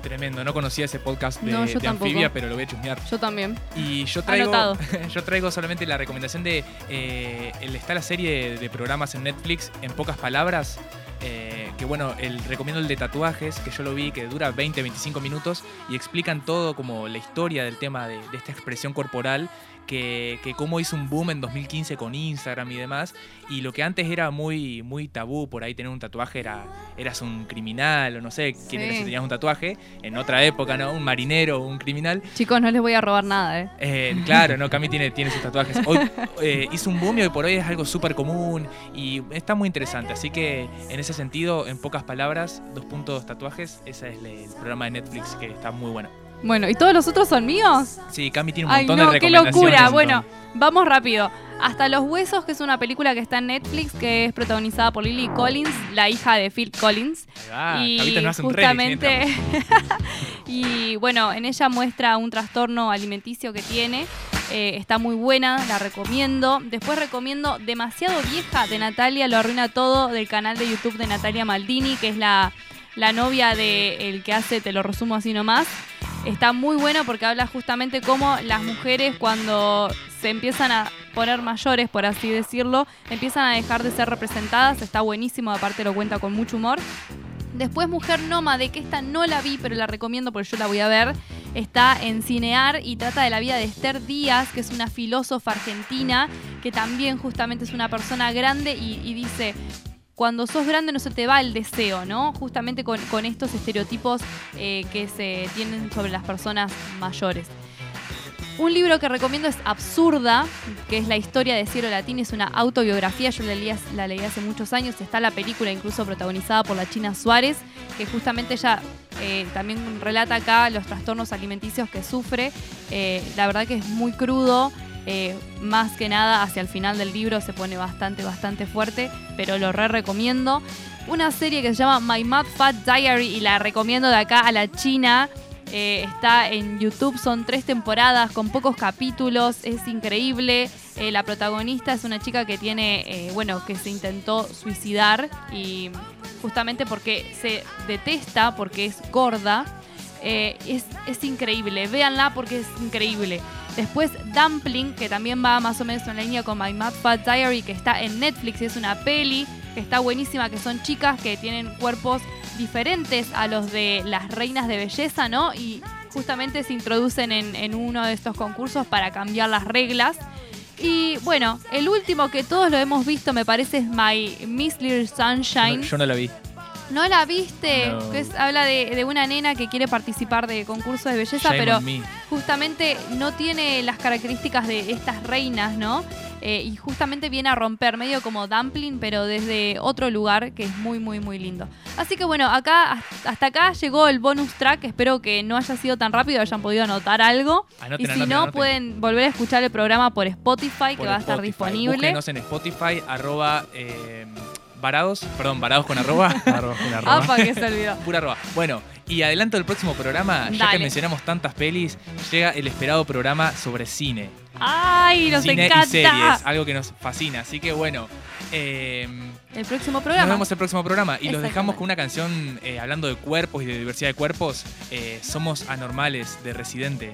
Tremendo, no conocía ese podcast de, No, de. Anfibia, pero lo voy a chusmear. Yo también. Y yo traigo, *laughs* yo traigo solamente la recomendación de. eh, está la serie de, de programas en Netflix, en pocas palabras. Eh, que bueno, el, recomiendo el de tatuajes, que yo lo vi, que dura 20-25 minutos y explican todo como la historia del tema de, de esta expresión corporal. Que, que cómo hizo un boom en 2015 con Instagram y demás. Y lo que antes era muy, muy tabú, por ahí tener un tatuaje era eras un criminal o no sé quién Sí. eres si tenías un tatuaje. En otra época, ¿no? Un marinero o un criminal. Chicos, no les voy a robar nada, ¿eh? Eh, claro, no, Cami tiene, tiene sus tatuajes. Hoy eh, hizo un boom y hoy por hoy es algo súper común y está muy interesante. Así que en ese sentido, en pocas palabras, dos puntos tatuajes, ese es el programa de Netflix que está muy bueno. Bueno, ¿y todos los otros son míos? Sí, Cami tiene un Ay, montón no, de qué recomendaciones. locura. Bueno, vamos rápido. Hasta los huesos, que es una película que está en Netflix, que es protagonizada por Lily Collins, la hija de Phil Collins. Ah, y nos hace justamente, *laughs* y bueno, en ella muestra un trastorno alimenticio que tiene. Eh, está muy buena, la recomiendo. Después recomiendo Demasiado Vieja de Natalia, lo arruina todo, del canal de YouTube de Natalia Maldini, que es la, la novia del que hace, te lo resumo así nomás. Está muy bueno porque habla justamente cómo las mujeres cuando se empiezan a poner mayores, por así decirlo, empiezan a dejar de ser representadas. Está buenísimo, aparte lo cuenta con mucho humor. Después Mujer Nómade, que esta no la vi, pero la recomiendo porque yo la voy a ver. Está en Cinear y trata de la vida de Esther Díaz, que es una filósofa argentina, que también justamente es una persona grande y dice, cuando sos grande no se te va el deseo, ¿no? Justamente con, estos estereotipos eh, que se tienen sobre las personas mayores. Un libro que recomiendo es Absurda, que es la historia de Cielo Latín, es una autobiografía, yo la leí, la leí hace muchos años, está la película incluso protagonizada por la China Suárez, que justamente ella eh, también relata acá los trastornos alimenticios que sufre. Eh, la verdad que es muy crudo, eh, más que nada hacia el final del libro se pone bastante, bastante fuerte, pero lo re recomiendo. Una serie que se llama My Mad Fat Diary y la recomiendo de acá a la China. Eh, está en YouTube, son tres temporadas con pocos capítulos, es increíble. Eh, la protagonista es una chica que tiene, bueno, que se intentó suicidar y justamente porque se detesta, porque es gorda. es, es increíble, véanla porque es increíble. Después Dumpling, que también va más o menos en la línea con My Mad Fat Diary, que está en Netflix y es una peli que está buenísima, que son chicas que tienen cuerpos diferentes a los de las reinas de belleza, ¿no? Y justamente se introducen en, uno de estos concursos para cambiar las reglas. Y bueno, el último que todos lo hemos visto, me parece, es My Miss Little Sunshine. Yo no la vi. ¿No la viste? Habla de, una nena que quiere participar de concursos de belleza, pero justamente no tiene las características de estas reinas, ¿no? Eh, y justamente viene a romper, medio como dumpling, pero desde otro lugar que es muy, muy, muy lindo. Así que bueno, acá hasta acá llegó el bonus track. Espero que no haya sido tan rápido, hayan podido anotar algo. y si no, pueden volver a escuchar el programa por Spotify, que va a estar disponible. Búsquenos en Spotify, arroba. Eh, Varados, perdón, Varados con arroba. *laughs* arroba con arroba. que se olvidó. Pura arroba. Bueno, y adelanto el próximo programa, ya que mencionamos tantas pelis, llega el esperado programa sobre cine. ¡Ay, nos cine encanta! Y series, algo que nos fascina. Así que bueno. Em, el próximo programa. Nos vemos el próximo programa. Y los dejamos con una canción eh, hablando de cuerpos y de diversidad de cuerpos. Eh, Somos anormales de Residente.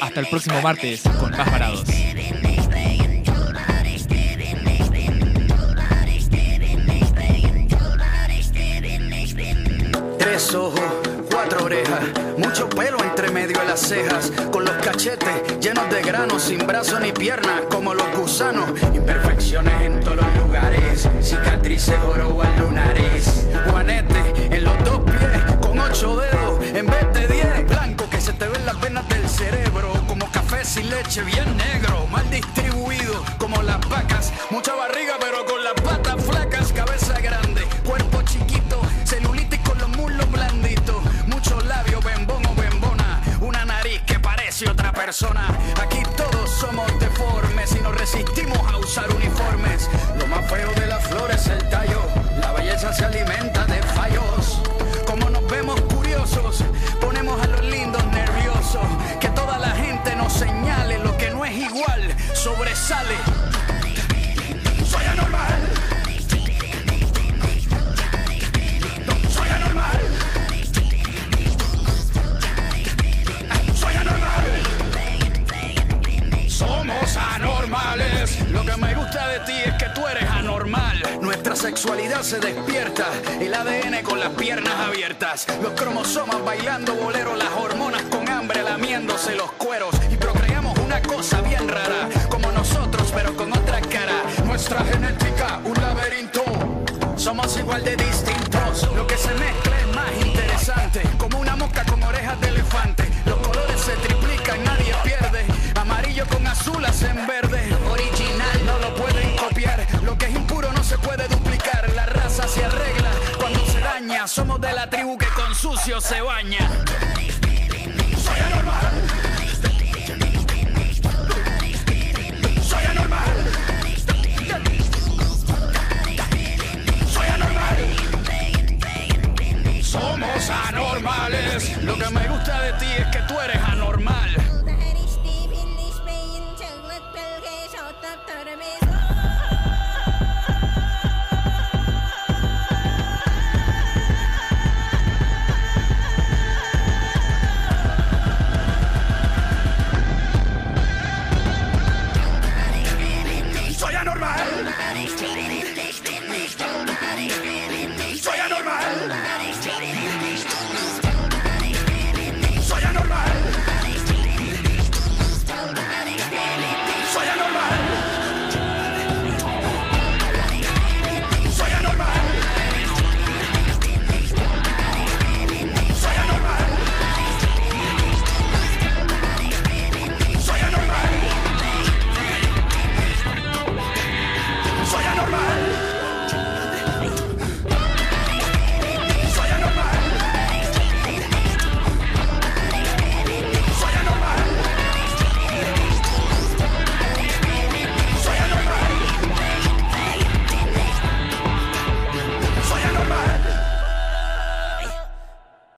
Hasta el próximo martes con más parados. Tres ojos, cuatro orejas, mucho pelo entre medio de las cejas, con los cachetes llenos de granos, sin brazos ni piernas, como los gusanos, imperfecciones en todos los lugares, cicatrices oro al lunares, juanete en los dedos en vez de diez, blanco que se te ven las venas del cerebro, como café sin leche, bien negro, mal distribuido, como las vacas, mucha barriga pero con las patas flacas, cabeza grande, cuerpo chiquito, celulitis con los muslos blanditos, muchos labios, bembón o bembona, una nariz que parece otra persona, aquí todos somos deformes y nos resistimos a usar uniformes, lo más feo de las flores es el tallo, la belleza se alimenta de ponemos a los lindos nerviosos, que toda la gente nos señale lo que no es igual, sobresale. Soy anormal. Soy anormal. Soy anormal. Somos anormales. Lo que me gusta de ti es sexualidad se despierta. El ADN con las piernas abiertas. Los cromosomas bailando bolero. Las hormonas con hambre lamiéndose los cueros. Y procreamos una cosa bien rara. Como nosotros, pero con otra cara. Nuestra genética, un laberinto. Somos igual de distintos. Lo que se mezcla es más interesante. Como una mosca con orejas de elefante. Los colores se triplican, nadie pierde. Amarillo con azul hacen verde. Somos de la tribu que con sucio se baña. Soy anormal. Soy anormal. Soy anormal. Somos anormales. Lo que me gusta de ti es que